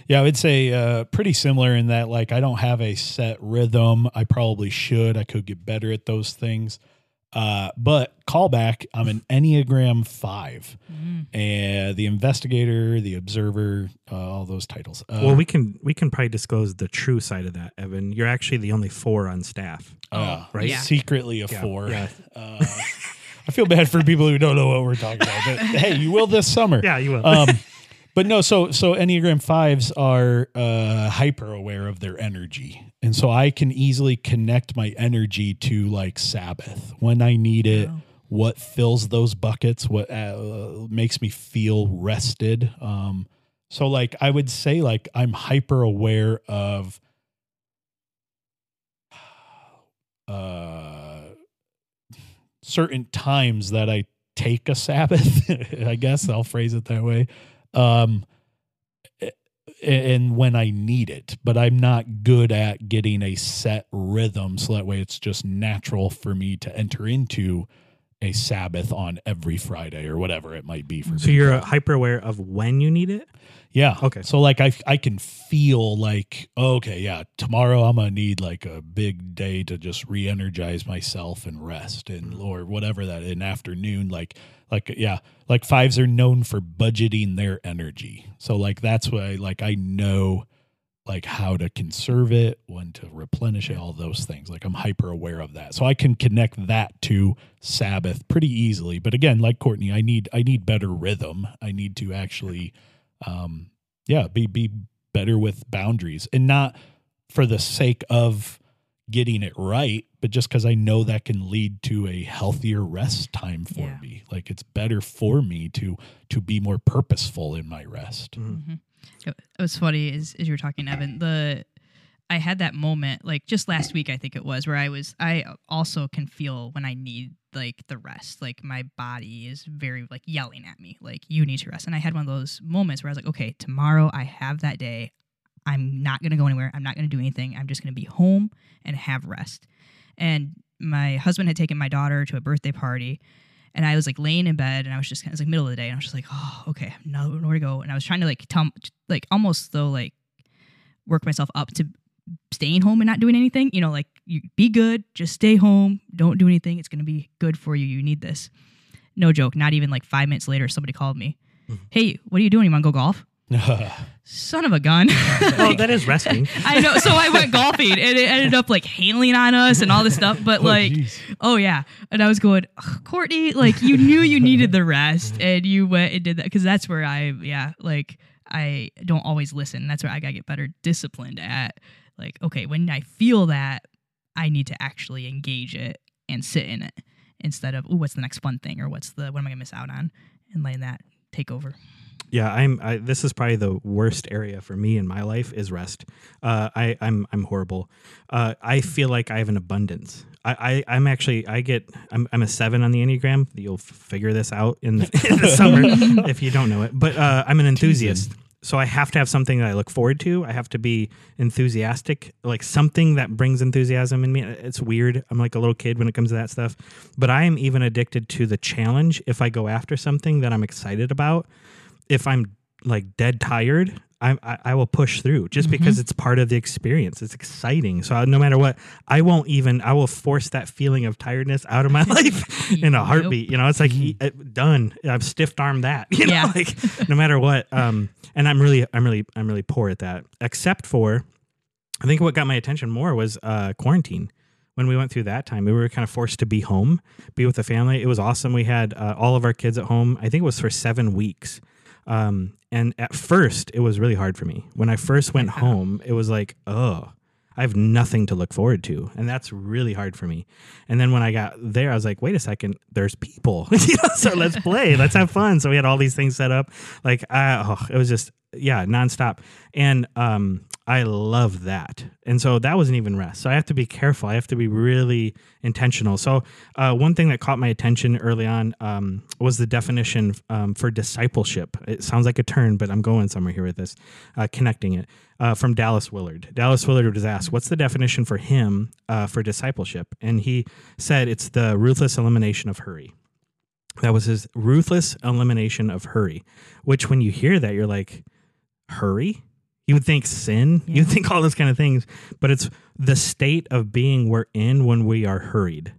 S2: Yeah, I would say uh, pretty similar in that, like, I don't have a set rhythm. I probably should. I could get better at those things. Uh, but callback, I'm an Enneagram five, and the investigator, the observer, uh, all those titles. Uh,
S1: well, we can we can probably disclose the true side of that, Evan. You're actually the only four on staff.
S2: uh,
S1: right?
S3: Yeah.
S2: secretly a
S1: Yeah,
S2: four.
S1: yeah.
S2: I feel bad for people who don't know what we're talking about, but hey, you will this summer.
S1: Yeah, you will.
S2: um, but no, so so Enneagram fives are uh, hyper aware of their energy, and so I can easily connect my energy to like Sabbath when I need it.
S3: Oh.
S2: What fills those buckets? What uh, makes me feel rested? Um, so like I would say like I'm hyper aware of uh certain times that I take a Sabbath. I guess I'll phrase it that way. Um, and when I need it, but I'm not good at getting a set rhythm. So that way it's just natural for me to enter into a Sabbath on every Friday or whatever it might be for
S1: so
S2: me.
S1: you're hyper aware of when you need it.
S2: Yeah.
S1: Okay.
S2: So like I I can feel like okay, yeah, tomorrow I'm gonna need like a big day to just re-energize myself and rest and mm. or whatever that in afternoon like like yeah like fives are known for budgeting their energy. So like that's why like I know like how to conserve it when to replenish it all those things. Like I'm hyper aware of that. So I can connect that to Sabbath pretty easily. But again like Courtney I need I need better rhythm. I need to actually um yeah be be better with boundaries and not for the sake of getting it right but just because i know that can lead to a healthier rest time for
S3: Yeah.
S2: me like it's better for me to to be more purposeful in my rest
S1: Mhm.
S3: It it was funny as, as you were talking, Evan. The I had that moment like just last week, I think it was, where I was. I also can feel when I need like the rest. Like my body is very like yelling at me, like you need to rest. And I had one of those moments where I was like, okay, tomorrow I have that day. I'm not gonna go anywhere. I'm not gonna do anything. I'm just gonna be home and have rest. And my husband had taken my daughter to a birthday party, and I was like laying in bed, and I was just kind of like middle of the day, and I was just like, oh, okay, no, nowhere to go. And I was trying to like tell, like almost though like work myself up to staying home and not doing anything. You know, like you be good, just stay home, don't do anything. It's gonna be good for you. You need this. No joke. Not even like five minutes later, somebody called me. Mm-hmm. Hey, what are you doing? You want to go golf? Son of a gun.
S1: Oh, that is resting.
S3: I know. So I went golfing and it ended up like hailing on us and all this stuff. But oh, like,
S2: geez.
S3: oh yeah. And I was going, Courtney, like you knew you needed the rest mm-hmm. and you went and did that. Cause that's where I, yeah, like I don't always listen. That's where I got to get better disciplined at. Like, okay, when I feel that, I need to actually engage it and sit in it instead of, oh, what's the next fun thing or what's the, what am I going to miss out on? And letting that take over.
S1: Yeah, I'm. I, this is probably the worst area for me in my life is rest. Uh, I, I'm I'm horrible. Uh, I feel like I have an abundance. I, I I'm actually I get I'm I'm a seven on the enneagram. You'll figure this out in the, in the summer if you don't know it. But uh, I'm an enthusiast, so I have to have something that I look forward to. I have to be enthusiastic, like something that brings enthusiasm in me. It's weird. I'm like a little kid when it comes to that stuff. But I am even addicted to the challenge. If I go after something that I'm excited about, if I'm like dead tired, I, I, I will push through just because it's part of the experience. It's exciting. So no matter what, I won't even, I will force that feeling of tiredness out of my life in a heartbeat. You know, it's like uh, done. I've stiff armed that, you know,
S3: Yeah.
S1: like no matter what. Um, and I'm really, I'm really, I'm really poor at that, except for, I think what got my attention more was uh, quarantine. When we went through that time, we were kind of forced to be home, be with the family. It was awesome. We had uh, all of our kids at home. I think it was for seven weeks. Um, and at first, it was really hard for me. When I first went home, it was like, oh, I have nothing to look forward to, and that's really hard for me. And then when I got there, I was like, wait a second, there's people, you know, so let's play, let's have fun. So we had all these things set up, like, uh, oh, it was just yeah, nonstop, and um, I love that. And so that wasn't even rest. So I have to be careful. I have to be really intentional. So uh, one thing that caught my attention early on um, was the definition um, for discipleship. It sounds like a turn, but I'm going somewhere here with this, uh, connecting it uh, from Dallas Willard. Dallas Willard was asked, "What's the definition for him uh, for discipleship?" And he said, "It's the ruthless elimination of hurry." That was his ruthless elimination of hurry. Which, when you hear that, you're like, "Hurry." You would think sin.
S3: Yeah.
S1: You'd think all those kind of things, but it's the state of being we're in when we are hurried.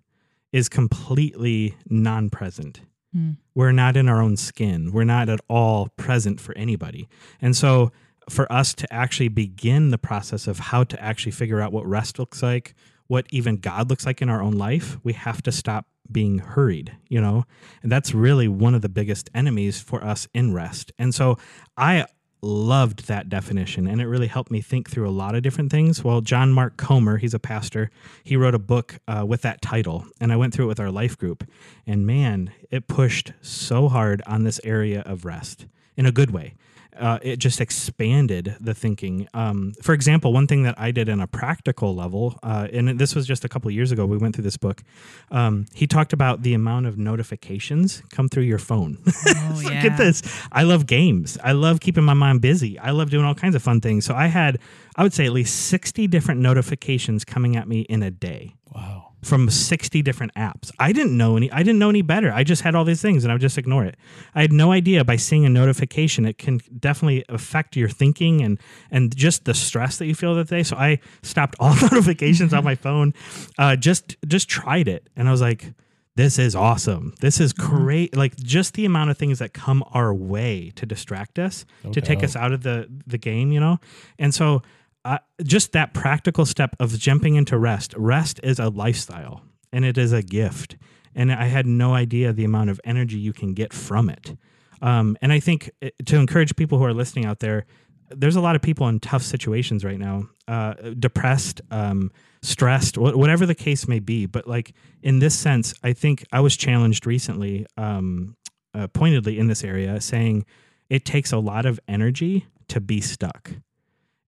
S1: is completely non present.
S3: Hmm.
S1: We're not in our own skin. We're not at all present for anybody. And so, for us to actually begin the process of how to actually figure out what rest looks like, what even God looks like in our own life, we have to stop being hurried, you know? And that's really one of the biggest enemies for us in rest. And so, I loved that definition and it really helped me think through a lot of different things. Well john mark comer he's a pastor he wrote a book uh, with that title and i went through it with our life group and man it pushed so hard on this area of rest in a good way uh, it just expanded the thinking. Um, for example, one thing that I did in a practical level, uh, and this was just a couple years ago, we went through this book. Um, he talked about the amount of notifications come through your phone.
S3: Oh,
S1: Look
S3: yeah.
S1: at this. I love games. I love keeping my mind busy. I love doing all kinds of fun things. So I had, I would say, at least 60 different notifications coming at me in a day
S2: Wow.
S1: From 60 different apps. I didn't know any I didn't know any better. I just had all these things and I would just ignore it. I had no idea by seeing a notification it can definitely affect your thinking and and just the stress that you feel that day. So I stopped all notifications on my phone. Uh, just just tried it and I was like this is awesome. This is great. Like just the amount of things that come our way to distract us,
S2: No
S1: to take us out of the the game, you know. And so uh, just that practical step of jumping into rest. Rest is a lifestyle and it is a gift. And I had no idea the amount of energy you can get from it. Um, and I think uh, to encourage people who are listening out there, there's a lot of people in tough situations right now, uh, depressed, um, stressed, wh- whatever the case may be. But like in this sense, I think I was challenged recently, um, uh, pointedly in this area, saying it takes a lot of energy to be stuck.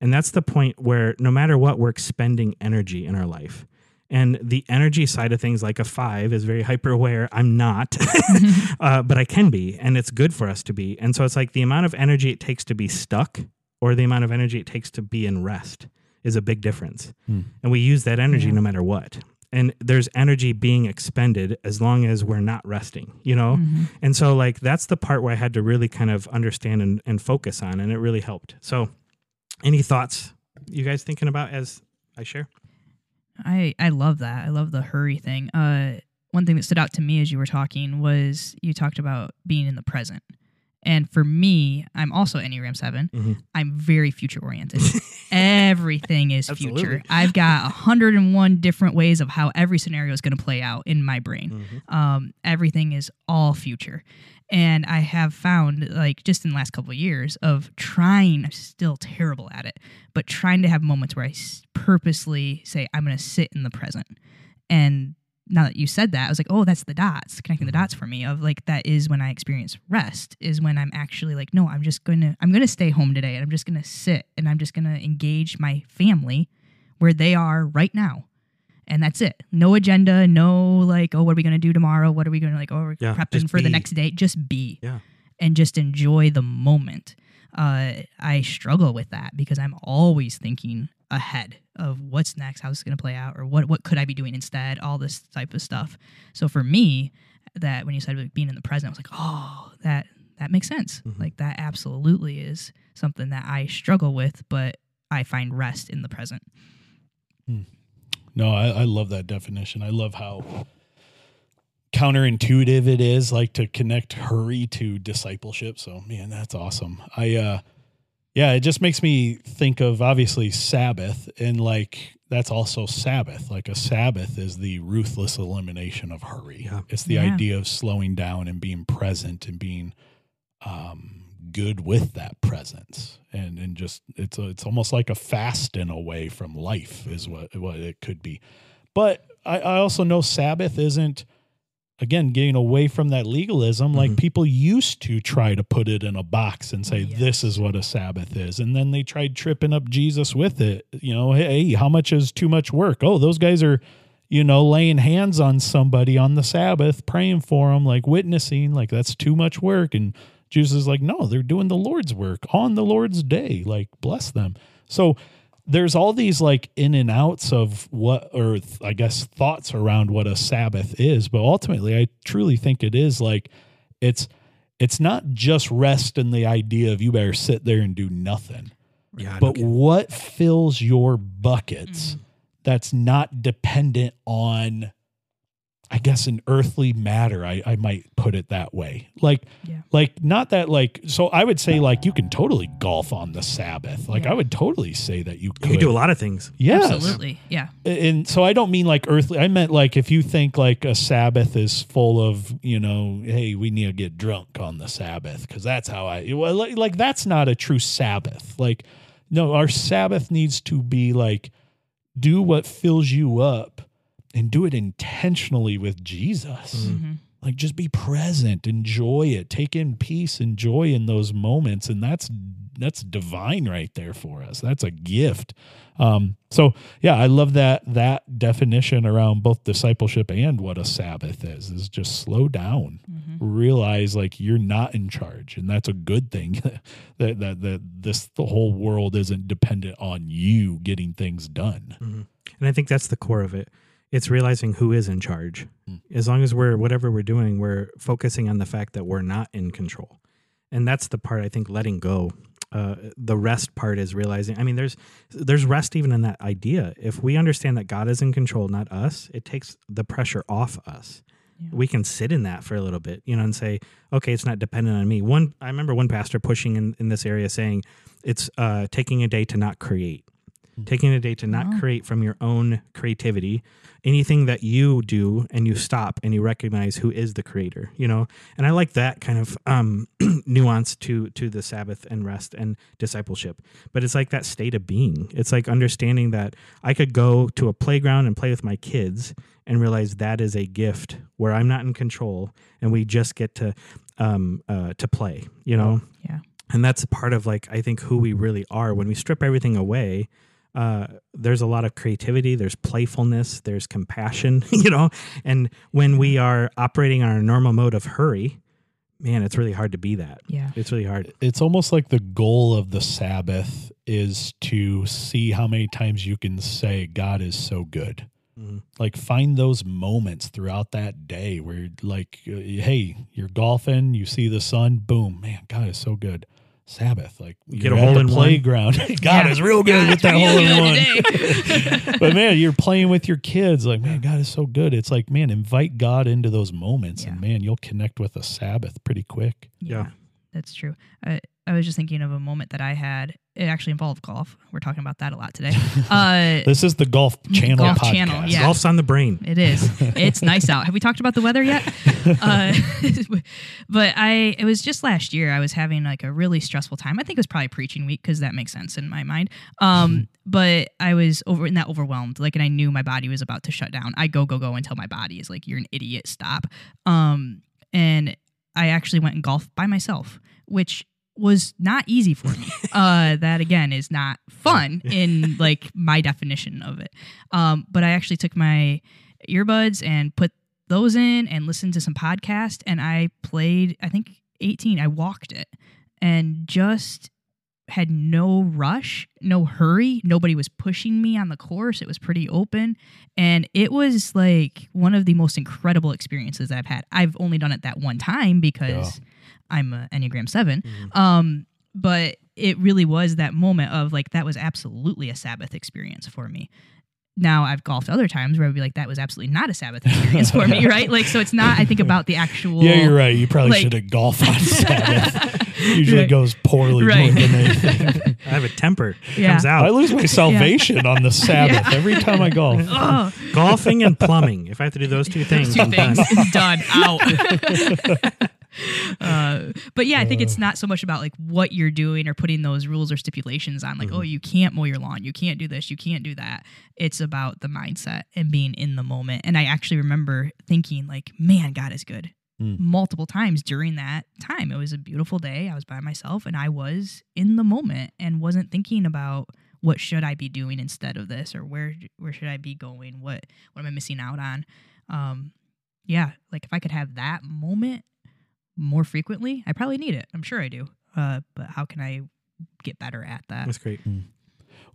S1: And that's the point where no matter what, we're expending energy in our life. And the energy side of things, like a five, is very hyper aware. I'm not, uh, but I can be, and it's good for us to be. And so it's like the amount of energy it takes to be stuck or the amount of energy it takes to be in rest is a big difference.
S2: Hmm.
S1: And we use that energy
S3: Yeah.
S1: no matter what. And there's energy being expended as long as we're not resting, you know?
S3: Mhm.
S1: And so, like, that's the part where I had to really kind of understand and, and focus on, and it really helped. So, any thoughts you guys thinking about as I share?
S3: I I love that. I love the hurry thing. Uh, one thing that stood out to me as you were talking was you talked about being in the present. And for me, I'm also Enneagram 7.
S1: Mhm.
S3: I'm very future oriented. Everything is
S1: Absolutely.
S3: future. I've got 101 different ways of how every scenario is going to play out in my brain. Um, everything is all future. And I have found, like, just in the last couple of years, of trying, I'm still terrible at it, but trying to have moments where I s- purposely say, I'm going to sit in the present. And now that you said that, I was like, oh, that's the dots, connecting the mm-hmm. dots for me of like, that is when I experience rest, is when I'm actually like, no, I'm just going to, I'm going to stay home today and I'm just going to sit and I'm just going to engage my family where they are right now. And that's it. No agenda, no like, oh, what are we going to do tomorrow? What are we going to like, oh, we're
S1: Yeah,
S3: prepping for the next day. Just be
S1: Yeah.
S3: and just enjoy the moment. Uh, I struggle with that because I'm always thinking ahead of what's next, how's this going to play out, or what what could I be doing instead, all this type of stuff. So for me, that when you said like, being in the present, I was like, oh, that that makes sense.
S1: Mhm.
S3: Like that absolutely is something that I struggle with, but I find rest in the present.
S2: No, I, I love that definition. I love how counterintuitive it is, like to connect hurry to discipleship. So, man, that's awesome. I, uh, yeah, it just makes me think of obviously Sabbath, and like that's also Sabbath. Like a Sabbath is the ruthless elimination of hurry.
S1: Yeah.
S2: It's the
S3: Yeah.
S2: idea of slowing down and being present and being um, good with that presence, and and just it's a, it's almost like a fast in a way from life is what what it could be. But I, I also know Sabbath isn't again getting away from that legalism like
S1: Mhm.
S2: people used to try to put it in a box and say
S3: Yes.
S2: this is what a sabbath is and then they tried tripping up jesus with it you know hey how much is too much work oh those guys are you know laying hands on somebody on the sabbath praying for them like witnessing like that's too much work and jesus is like no they're doing the lord's work on the lord's day. Like bless them. So there's all these like in and outs of what or th- i guess thoughts around what a sabbath is. But ultimately i truly think it is like it's it's not just rest and the idea of you better sit there and do nothing.
S1: Yeah.
S2: But
S1: don't
S2: what fills your buckets mm. that's not dependent on I guess an earthly matter. I, I might put it that way. Like,
S3: Yeah.
S2: like not that like. So I would say like you can totally golf on the Sabbath. Like
S3: Yeah.
S2: I would totally say that you could.
S1: You can do a lot of things.
S2: Yes.
S3: Absolutely. Yeah.
S2: And so I don't mean like earthly. I meant like if you think like a Sabbath is full of you know, hey, we need to get drunk on the Sabbath because that's how I. Well, like, like that's not a true Sabbath. Like no, our Sabbath needs to be like do what fills you up and do it intentionally with Jesus.
S3: hmm
S2: Like just be present, enjoy it, take in peace, and joy in those moments, and that's that's divine right there for us. That's a gift. Um, so yeah, I love that that definition around both discipleship and what a Sabbath is. Is just slow down,
S3: hmm
S2: realize like you're not in charge, and that's a good thing. that that that this the whole world isn't dependent on you getting things done.
S1: Mhm. And I think that's the core of it. It's realizing who is in charge.
S2: Mm.
S1: As long as we're whatever we're doing, we're focusing on the fact that we're not in control. And that's the part I think letting go. Uh, the rest part is realizing. I mean, there's there's rest even in that idea. If we understand that God is in control, not us, it takes the pressure off us.
S3: Yeah.
S1: We can sit in that for a little bit, you know, and say, okay, it's not dependent on me. One, I remember one pastor pushing in, in this area saying, it's uh, taking a day to not create taking a day to not
S3: Oh.
S1: create from your own creativity. Anything that you do and you stop and you recognize who is the creator you know? And i like that kind of um nuance to to the sabbath and rest and discipleship. But it's like that state of being. It's like understanding that i could go to a playground and play with my kids and realize that is a gift where i'm not in control and we just get to um uh to play you know?
S3: Yeah.
S1: and that's a part of like i think who we really are. When we strip everything away uh, there's a lot of creativity there's playfulness there's compassion you know and when we are operating on our normal mode of hurry man it's really hard to be that
S3: Yeah.
S1: it's really hard
S2: it's almost like the goal of the Sabbath is to see how many times you can say God is so good.
S1: Mhm.
S2: Like find those moments throughout that day where like, uh, hey, you're golfing, you see the sun, boom, man, God is so good. Sabbath, like you
S1: Get a
S2: at
S1: hole
S2: the
S1: in one.
S2: playground. God
S3: Yeah.
S2: is real good
S3: God
S2: with that
S3: real
S2: hole in one. but man, you're playing with your kids. Like, man, God is so good. It's like, man, invite God into those moments, and man, you'll connect with a Sabbath pretty quick.
S1: Yeah.
S3: That's true. I, I was just thinking of a moment that I had. It actually involved golf. We're talking about that a lot today. Uh,
S2: This is the Golf Channel
S3: Golf
S2: podcast.
S3: Channel, yeah.
S1: golf's on the brain
S3: It is. It's nice out. Have we talked about the weather yet? Uh, but I, it was just last year. I was having like a really stressful time. I think it was probably preaching week because that makes sense in my mind. Um, but I was over in that overwhelmed, like, and I knew my body was about to shut down. I go, go, go until my body is like, you're an idiot. Stop. Um, and I actually went and golfed by myself, which was not easy for me. uh, that again is not fun in like my definition of it. Um, but I actually took my earbuds and put those in and listened to some podcast and I played I think 18 I walked it and just had no rush, no hurry. Nobody was pushing me on the course. It was pretty open. And it was like one of the most incredible experiences I've had. I've only done it that one time because I'm an Enneagram 7. Um, but it really was that moment of like, that was absolutely a Sabbath experience for me. Now I've golfed other times where I'd be like, that was absolutely not a Sabbath experience for me, right? Like, so it's not, I think about the actual.
S2: Yeah, you're right. You probably
S3: like-
S2: should have golf on Sabbath. Usually
S3: Right.
S2: goes poorly
S3: Right.
S2: more than anything.
S1: i have a temper
S3: Yeah.
S1: comes out
S2: I lose my salvation on the Sabbath every time I golf.
S3: Oh,
S1: golfing and plumbing if i have to do those two things
S3: two
S1: I'm done.
S3: things done out. uh, but yeah, I think it's not so much about like what you're doing or putting those rules or stipulations on, like, oh, you can't mow your lawn, you can't do this, you can't do that. It's about the mindset and being in the moment. And I actually remember thinking, like, man, God is good.
S2: Mm.
S3: Multiple times during that time. It was a beautiful day. I was by myself and I was in the moment and wasn't thinking about what should I be doing instead of this or where where should I be going? What what am I missing out on? Um yeah, like if I could have that moment more frequently, I probably need it. I'm sure I do. Uh, but how can I get better at that?
S1: that's great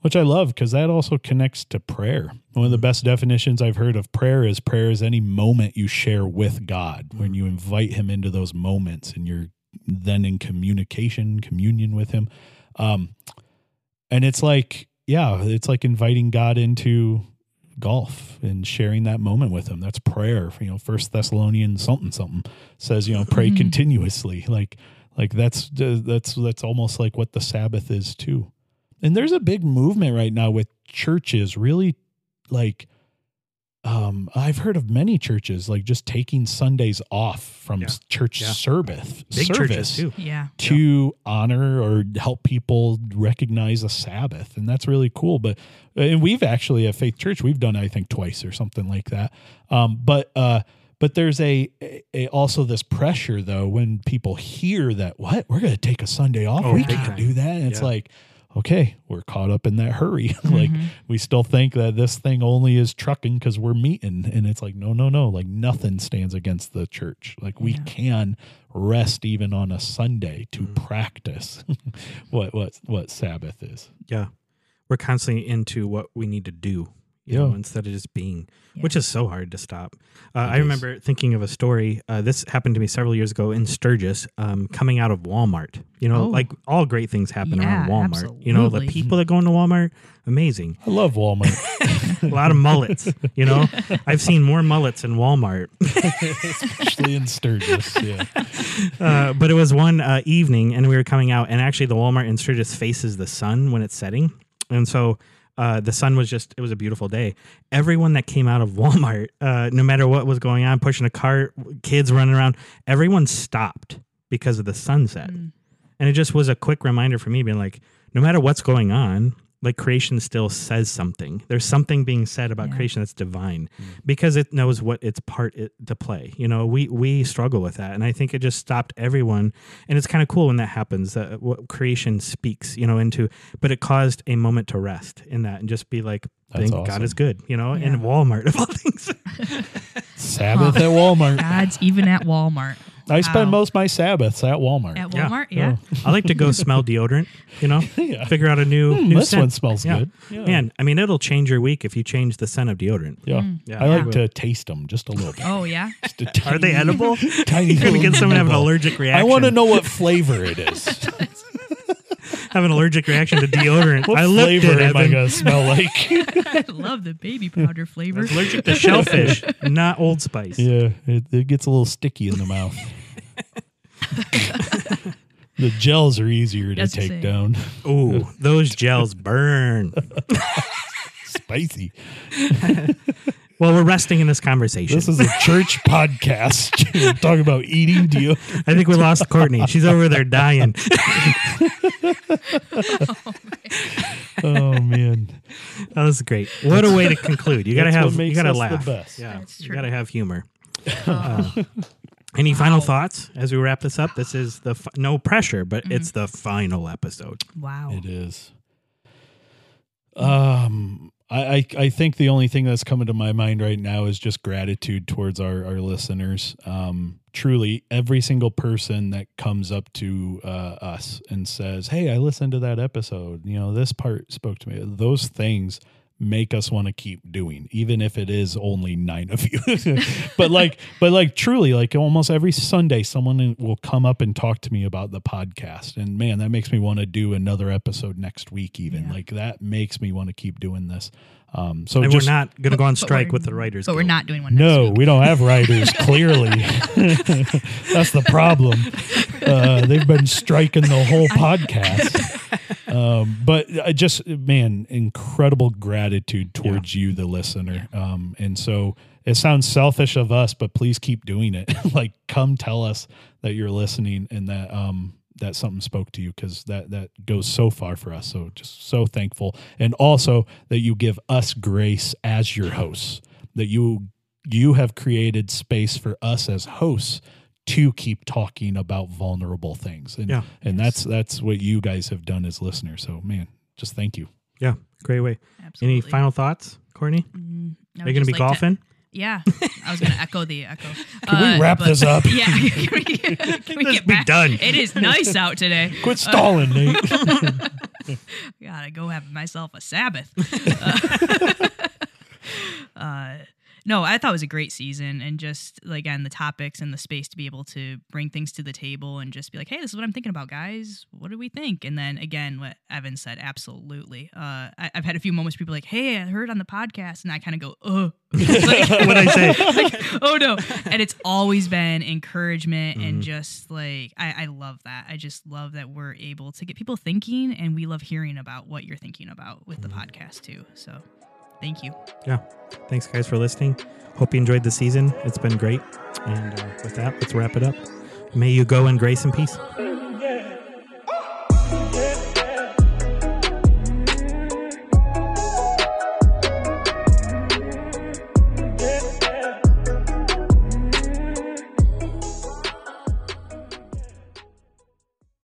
S2: Which I love because that also connects to prayer. One of the best definitions I've heard of prayer is prayer is any moment you share with God, when you invite Him into those moments and you're then in communication, communion with Him. Um, and it's like, yeah, it's like inviting God into golf and sharing that moment with him. That's prayer. You know, First Thessalonians something something says you know pray
S3: Mhm.
S2: continuously. Like like that's that's that's almost like what the Sabbath is too. And there's a big movement right now with churches really like um I've heard of many churches like just taking Sundays off from
S1: Yeah.
S2: church
S1: Yeah.
S2: service
S1: Big
S2: service
S1: churches too.
S3: Yeah.
S2: to honor or help people recognize a Sabbath, and that's really cool. But and we've actually at Faith Church we've done I think twice or something like that. Um, but uh, but there's a, a also this pressure though when people hear that what we're going to take a Sunday off,
S1: Oh,
S2: we can't
S1: time.
S2: do that. And it's like okay, we're caught up in that hurry. like
S3: Mhm.
S2: we still think that this thing only is trucking because we're meeting, and it's like no, no, no. Like nothing stands against the church. Like we
S3: Yeah.
S2: can rest even on a Sunday to
S1: Mm.
S2: practice what what what Sabbath is.
S1: Yeah. We're constantly into what we need to do, you know,
S2: Yeah.
S1: instead of just being,
S3: Yeah.
S1: which is so hard to stop. Uh, I remember thinking of a story. Uh, this happened to me several years ago in Sturgis, um, coming out of Walmart. You know,
S3: Oh.
S1: like all great things happen
S3: Yeah,
S1: around Walmart. You know, the people that go into Walmart, amazing.
S2: I love Walmart,
S1: a lot of mullets. You know, I've seen more mullets in Walmart.
S2: especially in Sturgis. Yeah,
S1: uh, but it was one uh, evening, and we were coming out, and actually, the Walmart in Sturgis faces the sun when it's setting, and so uh, the sun was just—it was a beautiful day. Everyone that came out of Walmart, uh, no matter what was going on, pushing a cart, kids running around, everyone stopped because of the sunset,
S3: Mm.
S1: and it just was a quick reminder for me, being like, no matter what's going on. Like creation still says something. There's something being said about
S3: Yeah.
S1: creation that's divine mm. because it knows what its part it, to play. You know, we we struggle with that, and I think it just stopped everyone. And it's kind of cool when that happens. That uh, what creation speaks, you know, into, but it caused a moment to rest in that and just be like,
S2: That's
S1: "Thank
S2: awesome.
S1: God is good," you know.
S3: Yeah.
S1: And Walmart of all things,
S2: Sabbath at Walmart.
S3: God's even at Walmart.
S2: I spend
S3: Wow.
S2: most of my Sabbaths at Walmart.
S3: At
S1: Yeah.
S3: Walmart, yeah.
S1: I like to go smell deodorant. You know,
S2: yeah.
S1: figure out a new
S2: Hmm,
S1: new
S2: this
S1: scent.
S2: one smells
S1: Yeah.
S2: good. Yeah.
S1: Man, I mean, it'll change your week if you change the scent of deodorant.
S2: Yeah.
S3: Mm.
S1: Yeah,
S2: I like
S1: it
S2: to taste them just a little bit.
S3: Oh yeah.
S2: Just a
S1: Are they
S2: tiny-
S1: edible?
S2: Tiny
S1: You're gonna get
S2: little
S1: someone have an
S2: nibble.
S1: allergic reaction.
S2: I want to know what flavor it is.
S1: Have an allergic reaction to deodorant.
S2: What
S1: I looked
S2: flavor
S1: at
S2: am I going to smell like?
S3: I love the baby powder flavor.
S1: It's allergic to shellfish, not Old Spice.
S2: yeah, it, it gets a little sticky in the mouth. the gels are easier to
S3: That's the
S2: take down.
S1: Ooh, those gels burn.
S2: Spicy.
S1: Well, we're resting in this conversation.
S2: This is a church podcast. We're talking about eating deal.
S1: I think we lost Courtney. She's over there dying.
S2: Oh man,
S1: That was great. What a way to conclude. You gotta have you gotta
S2: us the
S1: laugh.
S2: best.
S1: Yeah, you gotta have humor. Uh, any final thoughts as we wrap this up? This is the fi- no pressure, but it's the final episode.
S3: Wow.
S2: it is. Um, I, I I think the only thing that's coming to my mind right now is just gratitude towards our our listeners. Um, truly, every single person that comes up to uh, us and says, "Hey, I listened to that episode. You know, this part spoke to me." Those things make us want to keep doing even if it is only nine of you but like but like truly like almost every sunday someone will come up and talk to me about the podcast and man that makes me want to do another episode next week even
S3: Yeah.
S2: like that makes me want to keep doing this um so
S1: And
S2: just
S1: we're not gonna go on strike with the writers.
S3: But we're not doing one.
S2: no
S3: next week.
S2: we don't have writers clearly that's the problem uh they've been striking the whole podcast um, but I just man, incredible gratitude towards you, the listener. Um, and so it sounds selfish of us, but please keep doing it. like, come tell us that you're listening and that um, that something spoke to you because that that goes so far for us. So just so thankful, and also that you give us grace as your hosts. That you you have created space for us as hosts to keep talking about vulnerable things and
S1: Yeah.
S2: and that's that's what you guys have done as listeners so man just thank you
S1: Yeah, great way.
S3: Absolutely.
S1: Any final thoughts, Courtney?
S3: Mm, I
S1: Are you gonna be
S3: like to-
S1: golfing?
S3: yeah, I was gonna echo the echo.
S2: Can we wrap
S3: but-
S2: this up?
S3: Yeah. can we, can we
S1: Let's
S3: get
S1: be
S3: back?
S1: done.
S3: It is nice out today.
S2: quit stalling nate
S3: Gotta go have myself a Sabbath. uh, uh, no, I thought it was a great season, and just again the topics and the space to be able to bring things to the table and just be like, hey, this is what I'm thinking about, guys. What do we think? And then again, what Evan said, absolutely. Uh, I, have had a few moments, where people like, hey, I heard on the podcast, and I kind of go, uh, like,
S1: what I say?
S3: like, oh no, and it's always been encouragement
S1: Mhm.
S3: and just like I, I love that. I just love that we're able to get people thinking, and we love hearing about what you're thinking about with the
S1: Mm-hmm.
S3: podcast too. So, thank you. Yeah.
S1: Thanks, guys, for listening. Hope you enjoyed the season. It's been great. And uh, with that, let's wrap it up. May you go in grace and peace.